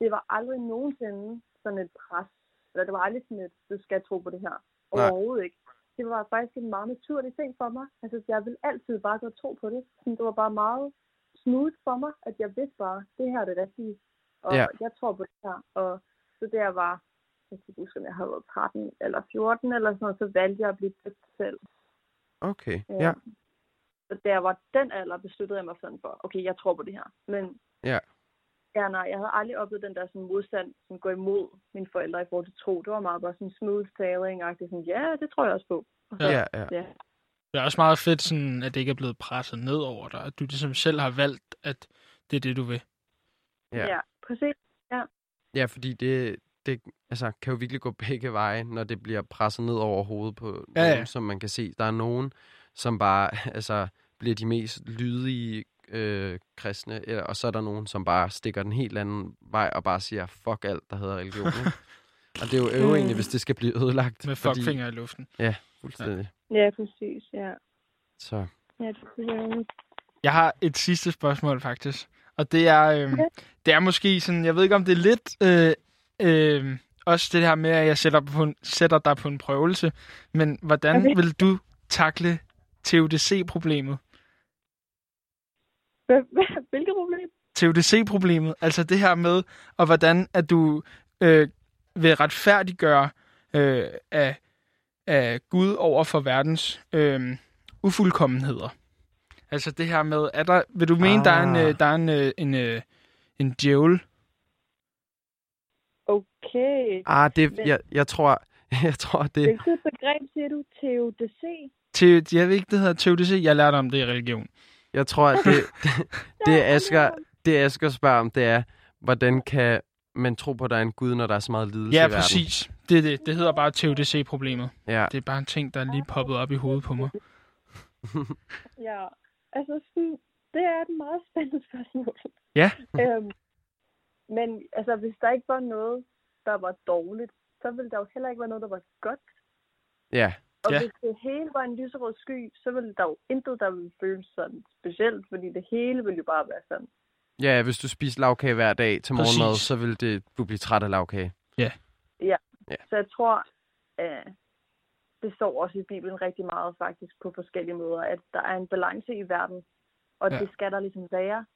det var aldrig nogensinde sådan et pres. Eller det var aldrig sådan et, du skal tro på det her. Overhovedet ikke. Det var faktisk en meget naturlig ting for mig. Altså, jeg ville altid bare godt tro på det. Sådan, det var bare meget smooth for mig, at jeg vidste bare, det her er det rigtige. Og Ja. jeg tror på det her. Og så der jeg var jeg kan huske, om jeg havde været 13 eller 14 eller sådan noget, så valgte jeg at blive døbt selv. Okay, Øh, ja. Så da jeg var den alder, besluttede jeg mig sådan for, okay, jeg tror på det her. Men Ja. ja, nej, jeg havde aldrig oplevet den der sådan modstand, som går imod mine forældre i forhold til tro. Det var meget bare sådan smooth sailing agtigt sådan, ja, det tror jeg også på. Og så, Ja, ja. ja. Det er også meget fedt, sådan, at det ikke er blevet presset ned over dig. At du ligesom selv har valgt, at det er det, du vil. Ja. ja, præcis. Ja, fordi det, det altså, kan jo virkelig gå begge veje, når det bliver presset ned over hovedet på Ja, ja. nogen, som man kan se. Der er nogen, som bare (laughs) altså, bliver de mest lydige øh, kristne, eller, og så er der nogen, som bare stikker den helt anden vej og bare siger, fuck alt, der hedder religion. (laughs) og det er jo øve egentlig, hvis det skal blive ødelagt. Med fordi- fuckfinger i luften. Fuldstændig. Ja, præcis, ja. Så, Ja, det er. Jeg har et sidste spørgsmål, faktisk. Og det er, øh, Ja. det er måske sådan, jeg ved ikke, om det er lidt... Øh, øh, også det her med, at jeg sætter, på en, sætter dig på en prøvelse. Men hvordan Okay. vil du takle TUDC-problemet? Hvilket problem? TUDC-problemet, altså det her med, og hvordan at du øh, vil retfærdiggøre øh, af, af Gud over for verdens øh, ufuldkommenheder. Altså det her med, er der, vil du mene, der er en, Ah. øh, der er en, øh, en, øh, en djævel? Okay. ah, det, Men- jeg, jeg tror, (laughs) jeg tror, det, Hvilket begreb siger du? TODC? Til, jeg ved ikke, det hedder TUDC, jeg lærte om det i religion. jeg tror, at det, det, (laughs) (laughs) det Asger, det Asger spørger om, det er, hvordan kan man tro på, at der er en Gud, når der er så meget lidelse Ja, i verden? præcis. Det, det, det hedder bare TUDC-problemet. Ja, Det er bare en ting, der er lige poppet op i hovedet på mig. Ja, altså sådan, det er et meget spændende spørgsmål. Ja. øhm, men altså, hvis der ikke var noget, der var dårligt, så ville der jo heller ikke være noget, der var godt. ja, Og Ja. hvis det hele var en lyserød sky, så ville der jo intet, der ville føles sådan specielt, fordi det hele ville jo bare være sådan. ja, hvis du spiser lavkage hver dag til Præcis. morgenmad, så vil det, du blive træt af lavkage. Så jeg tror, at det står også i Bibelen rigtig meget faktisk på forskellige måder, at der er en balance i verden, og Ja. ja. det skal der ligesom være.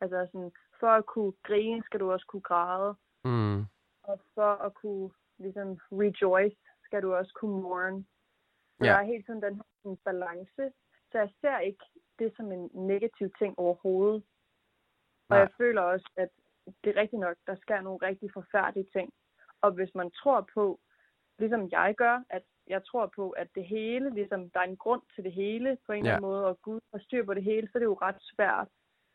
Altså sådan, for at kunne grine, skal du også kunne græde, Mm. Og for at kunne ligesom rejoice, skal du også kunne mourn. Så Ja. der er helt sådan den her sådan balance. Så jeg ser ikke det som en negativ ting overhovedet. Og Nej. jeg føler også, at det er rigtigt nok, der sker nogle rigtig forfærdelige ting. Og hvis man tror på, ligesom jeg gør, at jeg tror på, at det hele, ligesom der er en grund til det hele på en eller Ja. anden måde, og Gud har styr på det hele, så er det jo ret svært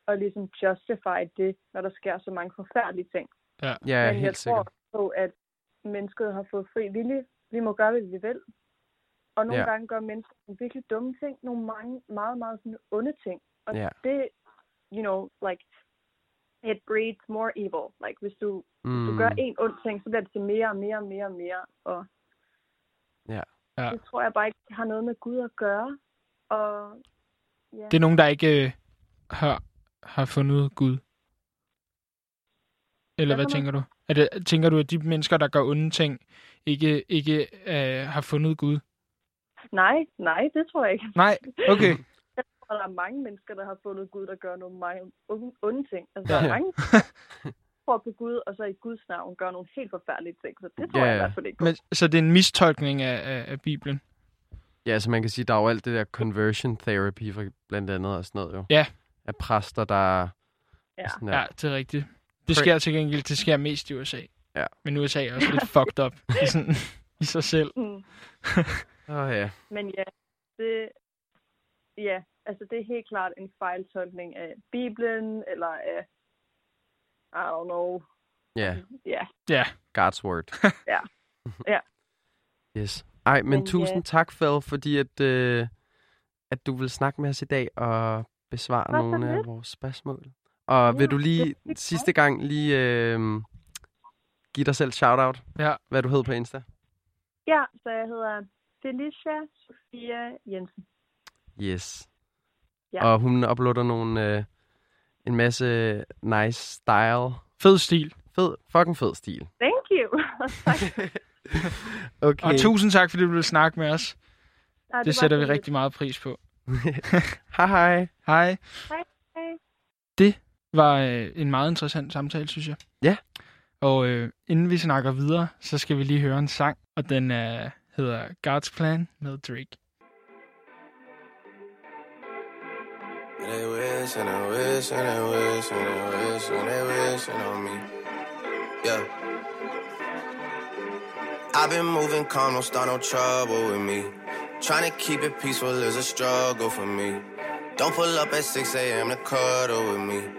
at ligesom justify det, når der sker så mange forfærdelige ting. Ja, Men jeg helt tror sikkert. På, at mennesket har fået fri vilje. Vi må gøre, hvad vi vil. Og nogle Ja. ja. gange gør mennesker nogle virkelig dumme ting, nogle mange, meget, meget sådan onde ting. Og Ja. det, you know, like, it breeds more evil. Like, hvis du, Mm. du gør en ond ting, så bliver det til mere og mere og mere og mere. Og Ja. Ja. det tror jeg bare ikke har noget med Gud at gøre. Og ja. Det er nogen, der ikke øh, har, har fundet Gud. Eller hvad Hvad tænker du? Er det, tænker du, at de mennesker, der gør onde ting, ikke, ikke øh, har fundet Gud? Nej, nej, det tror jeg ikke. Nej, okay. (laughs) Og der er mange mennesker, der har fundet Gud, der gør nogle mange onde, ting. Altså, der Ja. er mange, der tror på Gud, og så i Guds navn gør nogle helt forfærdelige ting. Så det tror Ja, jeg i ja. hvert fald ikke. Men, så det er en mistolkning af, af, af Bibelen? Ja, altså man kan sige, der er jo alt det der conversion therapy, for blandt andet og sådan noget jo. Ja. Af præster, der... Ja. Sådan Ja, der. ja det er rigtigt. Det sker til gengæld, det sker mest i USA. Ja. Men USA er også lidt (laughs) fucked up i, sådan, i sig selv. Mm. (laughs) Åh oh, ja. Men ja, det, ja, altså det er helt klart en fejltolkning af Bibelen, eller af, I don't know, Ja, ja. Ja, God's word. Ja. (laughs) Ja. Yes. Ej, men, Men tusind ja. tak, Phil, fordi at, øh, at du vil snakke med os i dag og besvare Hvad nogle af vores spørgsmål. Og vil Ja, du lige det sidste gang lige øh, give dig selv shout-out, ja. hvad du hed på Insta? Ja, så jeg hedder Felicia Sofia Jensen. Yes. Ja. Og hun uploader nogle, øh, en masse nice style. Fed stil. Fed, fucking fed stil. Thank you. (laughs) (laughs) Okay. Og tusind tak, fordi du ville snakke med os. Nej, Det var sætter vi rigtig meget pris på. (laughs) hej hej. Hej. Hej. Det var øh, en meget interessant samtale, synes jeg. Ja. Og øh, inden vi snakker videre, så skal vi lige høre en sang, og den øh, hedder God's Plan med Drake. They wish and they wish and they wish and they wish and they wishing on me. Yeah. I've been moving calm, don't start no trouble with me. Trying to keep it peaceful is a struggle for me. Don't pull up at 6 a.m. to cuddle with me.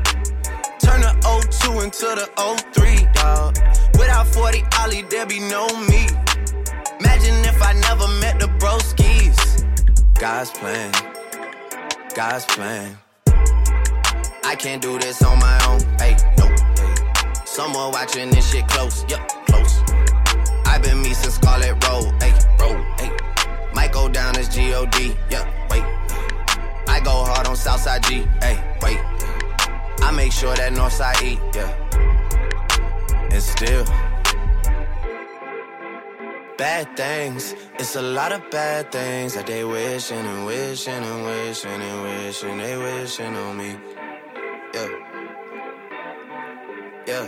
Turn the 02 into the 03, dog. Without 40 Ollie, there be no me. Imagine if I never met the broskies. God's plan. God's plan. I can't do this on my own. Hey, no. Hey. Someone watching this shit close. Yup, close. I've been me since Scarlet Road. Hey, road. Hey. Might go down as G-O-D. Yeah, wait. I go hard on Southside G. Hey, wait. I make sure that Northside eat. Yeah. And still. Bad things. It's a lot of bad things that they wishing and wishing and wishing and wishing they wishing on me. Yeah. Yeah.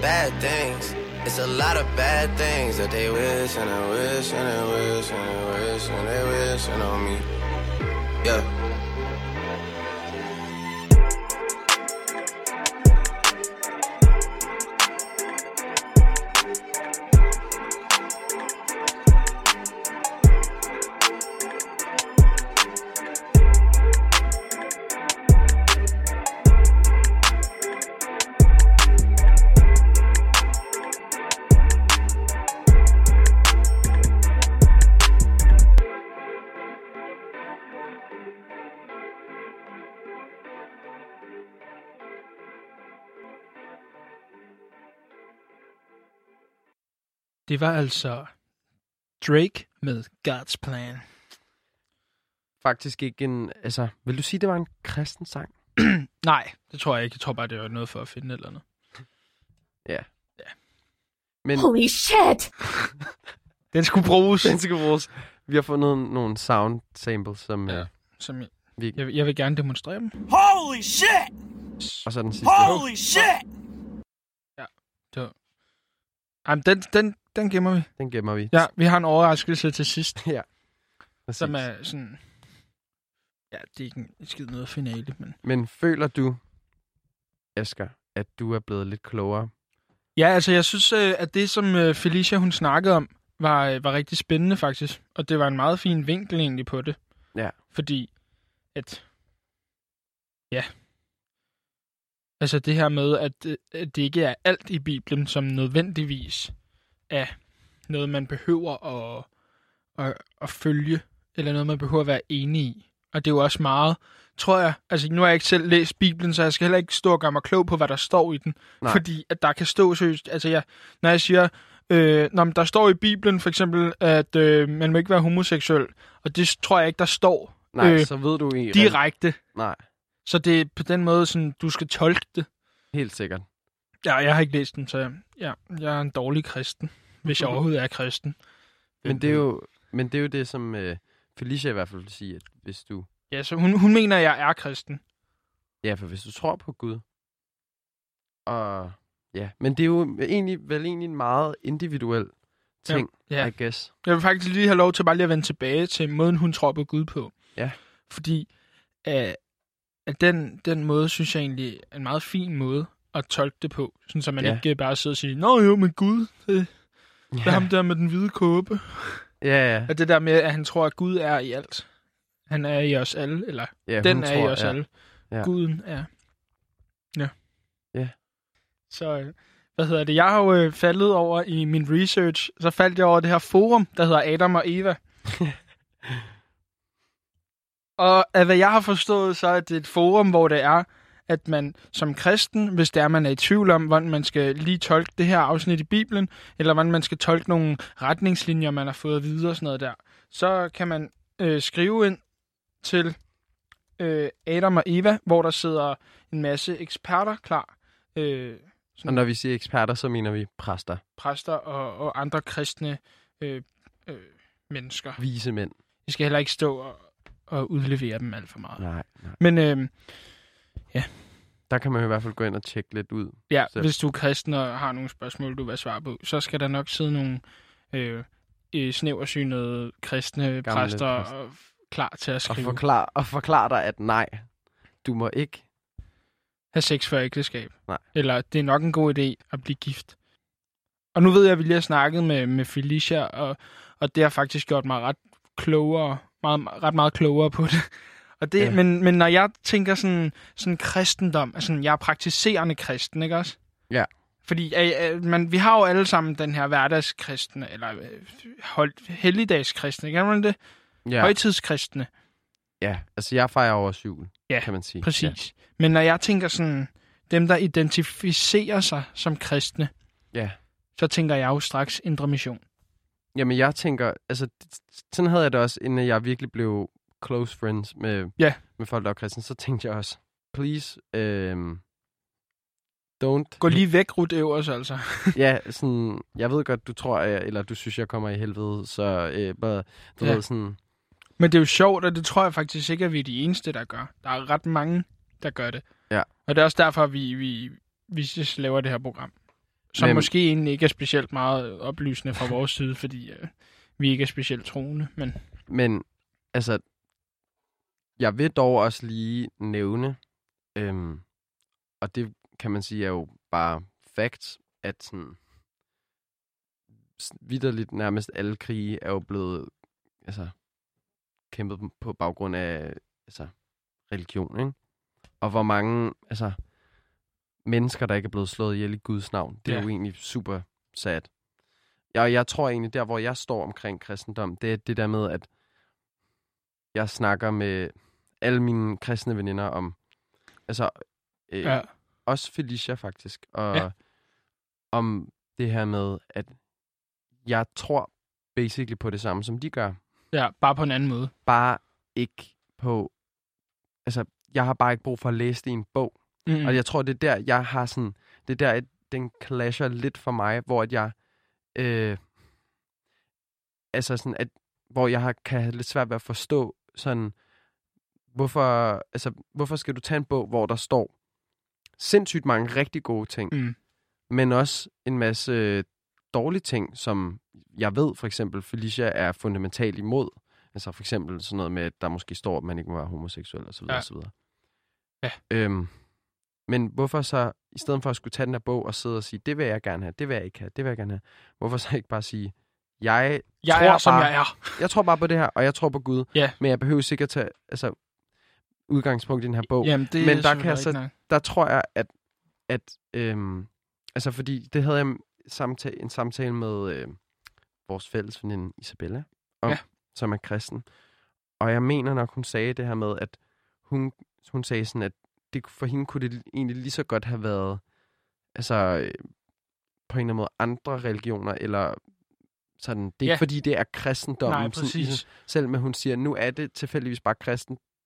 Bad things. It's a lot of bad things that they wish and they wish and they wish and they wish and they wishing on me. Yeah. Det var altså Drake med God's Plan. Faktisk ikke en... Altså, vil du sige, det var en kristen sang? (clears throat) Nej, det tror jeg ikke. Jeg tror bare, det var noget for at finde eller andet. (laughs) Men Holy shit! (laughs) Den skulle bruges. den skal bruges. Vi har fundet nogle sound samples, som... Ja. Ja. Som jeg, Vi, jeg, jeg vil gerne demonstrere dem. Holy shit! og så den sidste. Holy shit! Jamen, den, den, den gemmer vi. Den gemmer vi. Ja, vi har en overraskelse til sidst, (laughs) Præcis. som er sådan... Ja, det er ikke en skid noget finale, men... Men føler du, Asger, at du er blevet lidt klogere? Ja, altså jeg synes, øh, at det, som øh, Felicia hun snakkede om, var, øh, var rigtig spændende faktisk. Og det var en meget fin vinkel egentlig på det. Ja. Fordi at... Ja. Altså det her med, at, at det ikke er alt i Bibelen, som nødvendigvis er noget, man behøver at, at, at følge, eller noget, man behøver at være enig i. Og det er jo også meget, tror jeg, altså nu har jeg ikke selv læst Bibelen, så jeg skal heller ikke stå og gøre mig klog på, hvad der står i den. Nej. Fordi at der kan stå seriøst, altså jeg, når jeg siger, øh, når der står i Bibelen for eksempel, at øh, man må ikke være homoseksuel, og det tror jeg ikke, der står Nej, Øh, så ved du i... direkte. Nej, Så det er på den måde, sådan, du skal tolke det. helt sikkert. Ja, jeg har ikke læst den, så ja, jeg er en dårlig kristen, hvis jeg overhovedet er kristen. Men det er jo, men det, er jo det, som øh, Felicia i hvert fald vil sige, at hvis du... Ja, så hun, hun mener, at jeg er kristen. Ja, for hvis du tror på Gud, og... Ja, men det er jo egentlig, vel egentlig en meget individuel ting, Ja. I guess. Jeg vil faktisk lige have lov til bare lige at vende tilbage til måden, hun tror på Gud på. Ja. Fordi øh, at den, den måde, synes jeg egentlig er en meget fin måde at tolke det på. Sådan, så man Ja. ikke bare sidder og siger, Nå jo, men Gud, det, det er ham der med den hvide kåbe. Ja, ja. Og det der med, at han tror, at Gud er i alt. Han er i os alle, eller ja den er i os ja. alle. Ja. Guden er. Ja. Ja. Så, øh, hvad hedder det? Jeg har jo øh, faldet over i min research, så faldt jeg over det her forum, der hedder Adam og Eva. (laughs) og af hvad jeg har forstået, så er det et forum, hvor det er, at man som kristen, hvis det er, man er i tvivl om, hvordan man skal lige tolke det her afsnit i Bibelen, eller hvordan man skal tolke nogle retningslinjer, man har fået videre og sådan noget der, så kan man øh, skrive ind til øh, Adam og Eva, hvor der sidder en masse eksperter klar. Øh, Og når vi siger eksperter, så mener vi præster, præster og, og andre kristne øh, øh, mennesker. vise mænd. Vi skal heller ikke stå og, og udlevere dem alt for meget. Nej, nej. Men øh, Der kan man i hvert fald gå ind og tjekke lidt ud. ja, Så- hvis du er kristen og har nogle spørgsmål, du vil svare på, så skal der nok sidde nogle øh, øh, snæversynede kristne Gamle præster præster. og klar til at Og skrive. forklare, og forklare dig, at nej, du må ikke. have sex før ægteskab. Nej. Eller det er nok en god idé at blive gift. Og nu ved jeg, at vi lige har snakket med, med Felicia, og, og det har faktisk gjort mig ret klogere, meget, ret meget klogere på det. Og det Ja. men, men når jeg tænker sådan, sådan kristendom, altså jeg er praktiserende kristen, ikke også? Ja. Fordi øh, øh, man, vi har jo alle sammen den her hverdagskristne, eller øh, hold, helligdagskristne, kan man det? Ja. Højtidskristne. ja. altså jeg fejrer over syv, Ja, kan man sige. Præcis. Ja. Men når jeg tænker sådan, dem der identificerer sig som kristne, Ja. så tænker jeg jo straks Indre Mission. Jamen jeg tænker, altså sådan havde jeg det også, inden jeg virkelig blev close friends med, Ja. med folk, der var kristne, så tænkte jeg også, please, øhm, don't... Gå lige væk, Ruth Evers, altså. (laughs) ja, sådan, jeg ved godt, du tror, jeg, eller du synes, jeg kommer i helvede, så øh, bare, du Ja. ved sådan, Men det er jo sjovt, og det tror jeg faktisk ikke, at vi er de eneste, der gør. Der er ret mange, der gør det. Ja. Og det er også derfor, at vi, vi, vi laver det her program. Som Men... måske egentlig ikke er specielt meget oplysende fra vores side, fordi øh, vi ikke er specielt troende. Men Men altså, jeg vil dog også lige nævne, øhm, og det kan man sige er jo bare facts, at sådan, vidderligt nærmest alle krige er jo blevet altså, kæmpet på baggrund af altså, religion, ikke? Og hvor mange altså, mennesker, der ikke er blevet slået ihjel i Guds navn, det er Ja. jo egentlig super sad. Ja, og jeg tror egentlig, der hvor jeg står omkring kristendom, det er det der med, at jeg snakker med alle mine kristne veninder om, altså, øh, ja. også Felicia faktisk, og Ja. om det her med, at jeg tror basically på det samme, som de gør. Ja, bare på en anden måde. Bare ikke på... Altså, jeg har bare ikke brug for at læse det i en bog. Mm. Og jeg tror, det er der, jeg har sådan... Det er der, at den clasher lidt for mig, hvor at jeg... Øh, altså sådan, at, hvor jeg har, kan have lidt svært ved at forstå sådan... Hvorfor, altså, hvorfor skal du tage en bog, hvor der står sindssygt mange rigtig gode ting, Mm. men også en masse dårlige ting, som jeg ved for eksempel, Felicia er fundamentalt imod. Altså for eksempel sådan noget med, at der måske står, at man ikke må være homoseksuel osv. Ja. Osv. Ja. Øhm, men hvorfor så, i stedet for at skulle tage den her bog og sidde og sige, det vil jeg gerne have, det vil jeg ikke have, det vil jeg gerne have, hvorfor så ikke bare sige, jeg, Jeg tror er, som bare, jeg er. jeg tror bare på det her, og jeg tror på Gud, Ja. men jeg behøver sikkert tage altså, udgangspunkt i den her bog Jamen, det Men er der kan jeg så- der tror jeg, at, at øhm, altså fordi det havde jeg samtale, en samtale med øh, vores fælles veninde Isabella, om, Ja. som er kristen. Og jeg mener nok, hun sagde det her med, at hun, hun sagde sådan, at det, for hende kunne det egentlig lige så godt have været, altså øh, på en eller anden måde andre religioner, eller sådan, det er Ja. ikke fordi, det er nok. kristendommen, Nej, sådan, præcis. selv med hun siger, nu er det tilfældigvis bare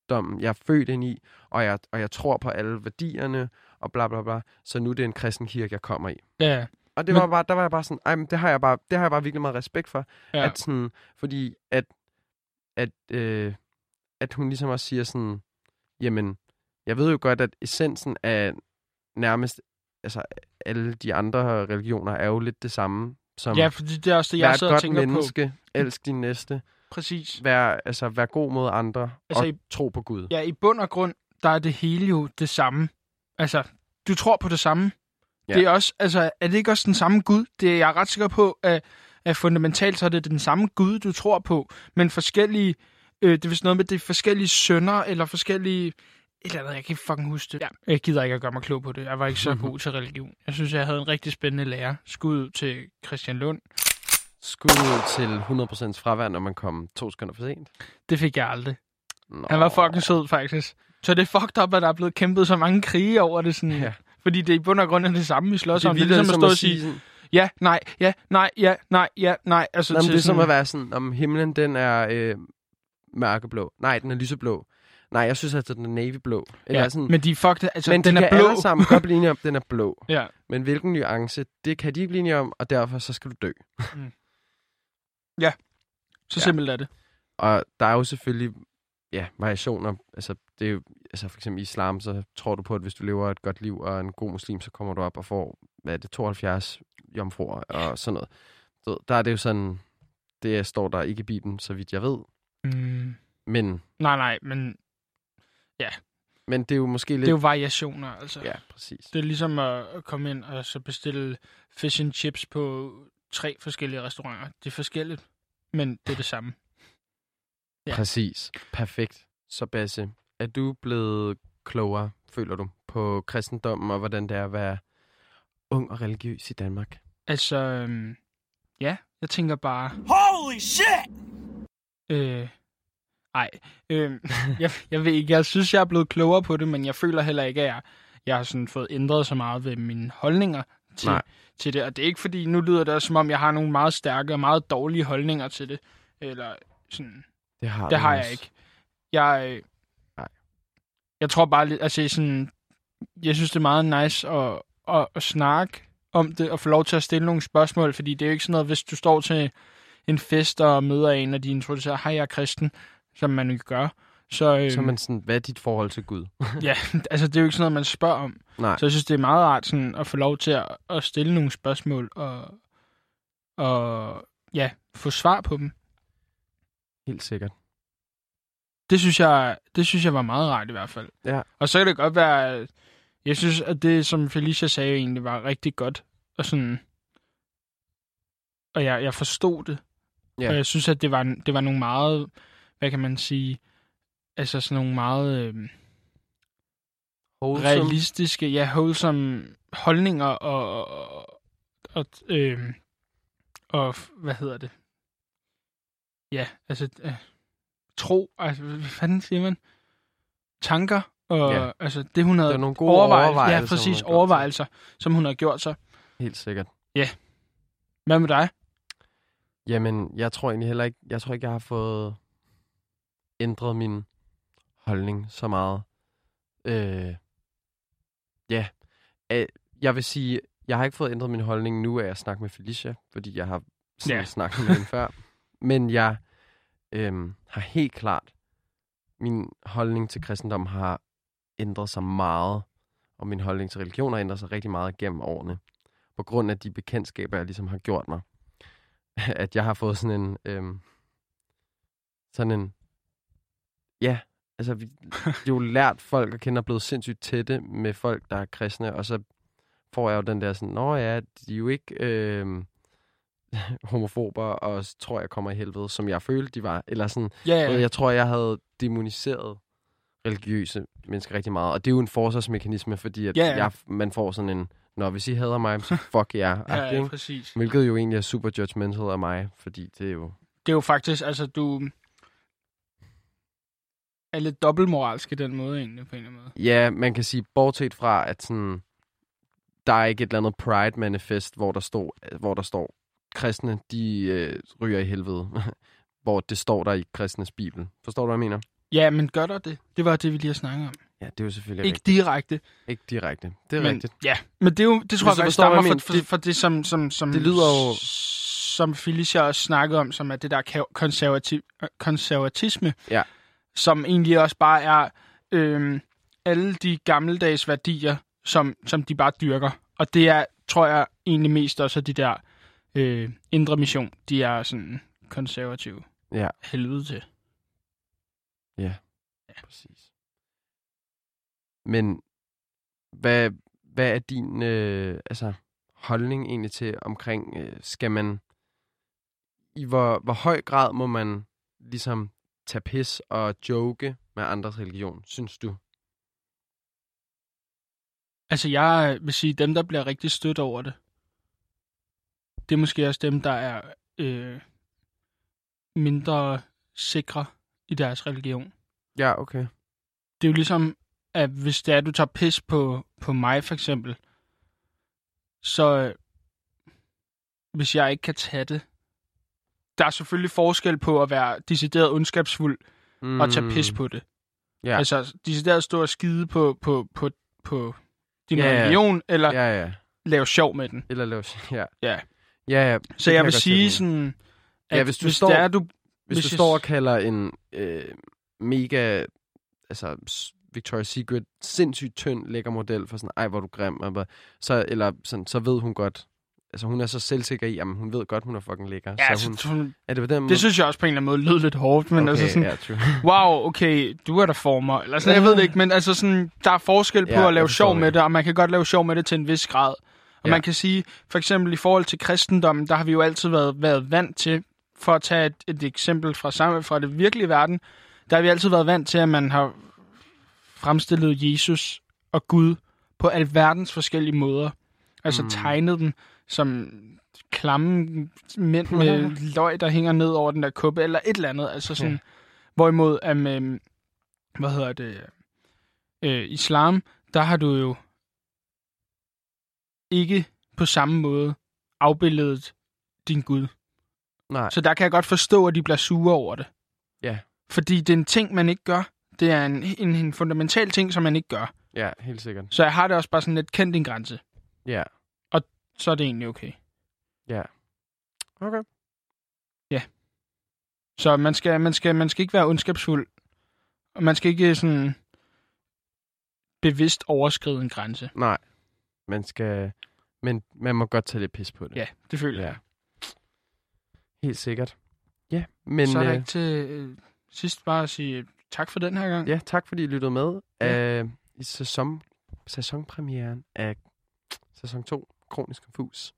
kristendommen, jeg er født ind i, og jeg, og jeg tror på alle værdierne, og bla bla bla, så nu er det en kristen kirke, jeg kommer i. Ja, Og det Men- var bare, der var jeg bare sådan, ej, men det har jeg bare, det har jeg bare virkelig meget respekt for, ja. at sådan, fordi at, at, øh, at hun ligesom også siger sådan, jamen, jeg ved jo godt, at essensen af nærmest, altså alle de andre religioner er jo lidt det samme, som ja, fordi det er også det, jeg sidder og tænker menneske, elsk din næste, på. Præcis. vær, altså, vær god mod andre, Altså, og i- tro på Gud. Ja, i bund og grund, der er det hele jo det samme. Altså, du tror på det samme. Ja. Det er også, altså, er det ikke også den samme Gud? Det er jeg er ret sikker på, at, at fundamentalt så er det den samme Gud, du tror på, men forskellige, øh, det er vist noget med, det er forskellige sønder, eller forskellige, et eller andet, jeg kan ikke fucking huske det. Ja, jeg gider ikke at gøre mig klog på det. Jeg var ikke så (laughs) god til religion. Jeg synes, jeg havde en rigtig spændende lærer. Skud ud til Christian Lund. Skud ud til 100% fravær, når man kom to sekunder for sent. Det fik jeg aldrig. Nå. Han var fucking sød, faktisk. Så det er fucked up, at der er blevet kæmpet så mange krige over det. Sådan, Ja. Fordi det er i bund og grund er det samme, vi slås Det om. Det er ligesom at som stå og sige, sådan, ja, nej, ja, nej, ja, nej, ja, nej. Altså, Nå, til det er som at være sådan, om himlen den er øh, mørkeblå. Nej, den er lyseblå. Nej, jeg synes altså, den er navyblå. Eller ja, sådan, men de fucked, altså, men den de er blå. alle sammen godt blive enige om, den er blå. (laughs) Ja, Men hvilken nuance, det kan de ikke blive enige om, og derfor så skal du dø. Så Ja. simpelt er det. Og der er jo selvfølgelig ja, variationer. Altså, det er jo, altså for eksempel i islam, så tror du på, at hvis du lever et godt liv og er en god muslim, så kommer du op og får, hvad er det, 72 jomfruer og sådan noget. Ved, Der er det jo sådan, det står der ikke i Bibelen, så vidt jeg ved. Mm, Men, nej, nej, men men det er jo måske lidt... det er jo variationer, altså. Ja, præcis. Det er ligesom at komme ind og så bestille fish and chips på tre forskellige restauranter. Det er forskelligt, men det er det samme. Ja. Præcis. Perfekt. Så Basse, er du blevet klogere, føler du, på kristendommen og hvordan det er at være ung og religiøs i Danmark? Altså, øhm, ja, jeg tænker bare, Holy shit! Øh, ej, øh, (laughs) jeg, jeg ved ikke, jeg synes, jeg er blevet klogere på det, men jeg føler heller ikke, at jeg, jeg har sådan fået ændret så meget ved mine holdninger til, Nej. til det. Og det er ikke fordi, nu lyder det også, som om jeg har nogle meget stærke og meget dårlige holdninger til det. Eller sådan, Det har, det har jeg ikke. Jeg, øh, Nej. jeg tror bare lidt, altså sådan, jeg synes, det er meget nice at, at, at snakke om det, og få lov til at stille nogle spørgsmål, fordi det er jo ikke sådan noget, hvis du står til en fest og møder en, og de introducerer, hej, jeg er kristen, som man jo gør. Så, øh, Så man sådan, hvad er dit forhold til Gud? (laughs) ja, altså det er jo ikke sådan noget, man spørger om. Nej, Så jeg synes, det er meget rart sådan, at få lov til at, at stille nogle spørgsmål og, og ja, få svar på dem. helt sikkert. Det synes jeg, det synes jeg var meget rart i hvert fald. Ja. Og så kan det godt være, jeg synes, at det, som Felicia sagde, egentlig var rigtig godt. Og sådan, og jeg, jeg forstod det. Ja. Og jeg synes, at det var, det var nogle meget, hvad kan man sige, altså sådan nogle meget øh, Wholesome. realistiske, ja, wholesome holdninger og, og, og, øh, og, hvad hedder det? Ja, altså, øh, tro, altså, hvad fanden siger man? Tanker, og Ja. altså det, hun havde Det nogle gode overvejelser, overvejelser, ja, hun præcis, sig. overvejelser, som hun har gjort sig. Helt sikkert. Hvad med dig? Jamen, jeg tror egentlig heller ikke, jeg tror ikke, jeg har fået ændret min holdning så meget. Øh, ja, øh, jeg vil sige, jeg har ikke fået ændret min holdning nu, at jeg snakker med Felicia, fordi jeg har Ja. snakket med hende (laughs) før. Men jeg øh, har helt klart, min holdning til kristendom har ændret sig meget, og min holdning til religion har ændret sig rigtig meget gennem årene. På grund af de bekendtskaber, jeg ligesom har gjort mig. (laughs) At jeg har fået sådan en... Øhm, sådan en... Ja, altså vi (laughs) jo lært folk at kende og blevet sindssygt tætte med folk, der er kristne, og så får jeg jo den der sådan, nå ja, de er jo ikke øhm, (laughs) homofober, og tror jeg kommer i helvede, som jeg følte, de var. Eller sådan, Ja, Ja. Jeg tror, jeg havde demoniseret religiøse mennesker rigtig meget. Og det er jo en forsvarsmekanisme, fordi at Ja, ja. Jeg, man får sådan en, når hvis I hader mig, så (laughs) fuck jer. ja, ja, præcis. Hvilket jo egentlig er super judgmental af mig, fordi det er jo... Det er jo faktisk, altså du er lidt dobbeltmoralsk i den måde egentlig, på en eller anden måde. Ja, man kan sige, bortset fra, at sådan, der er ikke et eller andet Pride-manifest, hvor der, stod, hvor der står, kristne, de øh, ryger i helvede. (laughs) hvor det står der i kristnes bibel. Forstår du, hvad jeg mener? Ja, men gør der det? Det var det, vi lige har snakket om. Ja, det er jo selvfølgelig Ikke rigtigt. direkte. Ikke direkte. Det er men, rigtigt. Ja, men det, er jo, det tror Hvis jeg hvad stammer jeg fra, for, Det- for det, som, som, som, det lyder jo- som Felicia også snakkede om, som er det der konservativ, konservatisme, Ja. Som egentlig også bare er øhm, alle de gammeldags værdier, som, som de bare dyrker. Og det er, tror jeg, egentlig mest også de der øh, indre mission, de er sådan konservative Ja. helvede til. Præcis. Men hvad, hvad er din øh, altså, holdning egentlig til omkring, øh, skal man, i hvor, hvor høj grad må man ligesom tage pis og joke med andres religion, synes du? Altså, jeg vil sige, dem, der bliver rigtig stødt over det, det er måske også dem, der er øh, mindre sikre i deres religion. Ja, okay. Det er jo ligesom, at hvis det er, at du tager pis på, på mig, for eksempel, så øh, hvis jeg ikke kan tage det, der er selvfølgelig forskel på at være decideret ondskabsfuld Mm, og tage pis på det. Ja. Altså, decideret stå og skide på, på, på, på din ja. religion, eller Ja, ja. lave sjov med den. Eller lave... Ja. Ja. Ja, ja. Så jeg vil sige sådan, at Ja, hvis du hvis står- er, du... Hvis, hvis du jeg står og kalder en øh, mega, altså Victoria's Secret, sindssygt tynd, lækker model for sådan, ej, hvor du grim, og så, eller sådan, så ved hun godt, altså hun er så selvsikker i, jamen hun ved godt, hun er fucking lækker. Ja, så hun, så, hun, er det på den måde? det synes jeg også på en eller anden måde lød lidt hårdt, men okay, altså sådan, true. wow, okay, du er der former, eller sådan, jeg ved det ikke, men altså sådan, der er forskel på Ja, at lave sjov med det, og man kan godt lave sjov med det til en vis grad. Og Ja. man kan sige, for eksempel i forhold til kristendommen, der har vi jo altid været, været vant til, for at tage et, et eksempel fra, sammen, fra det virkelige verden, der har vi altid været vant til, at man har fremstillet Jesus og Gud på alverdens forskellige måder. Altså mm. tegnet dem som klamme mænd med løg, der hænger ned over den der kuppe, eller et eller andet. Altså sådan, Ja. Hvorimod, um, um, hvad hedder det, øh, islam, der har du jo ikke på samme måde afbilledet din Gud. Nej, Så der kan jeg godt forstå, at de bliver sure over det. Ja. Fordi det er en ting, man ikke gør. Det er en, en, en fundamental ting, som man ikke gør. ja, helt sikkert. Så jeg har det også bare sådan lidt kendt din grænse. Ja, Så er det egentlig okay. ja. Okay. Så man skal, man skal, man skal ikke være ondskabsfuld. Og man skal ikke sådan bevidst overskride en grænse. Nej, man skal, men man må godt tage lidt pis på det. Ja, det føler jeg. ja. Helt sikkert. Ja, men Men, så er der øh, ikke til øh, sidst bare at sige tak for den her gang. ja, tak fordi I lyttede med Ja. øh, i sæson, sæsonpremieren af sæson 2, Kronisk Konfus.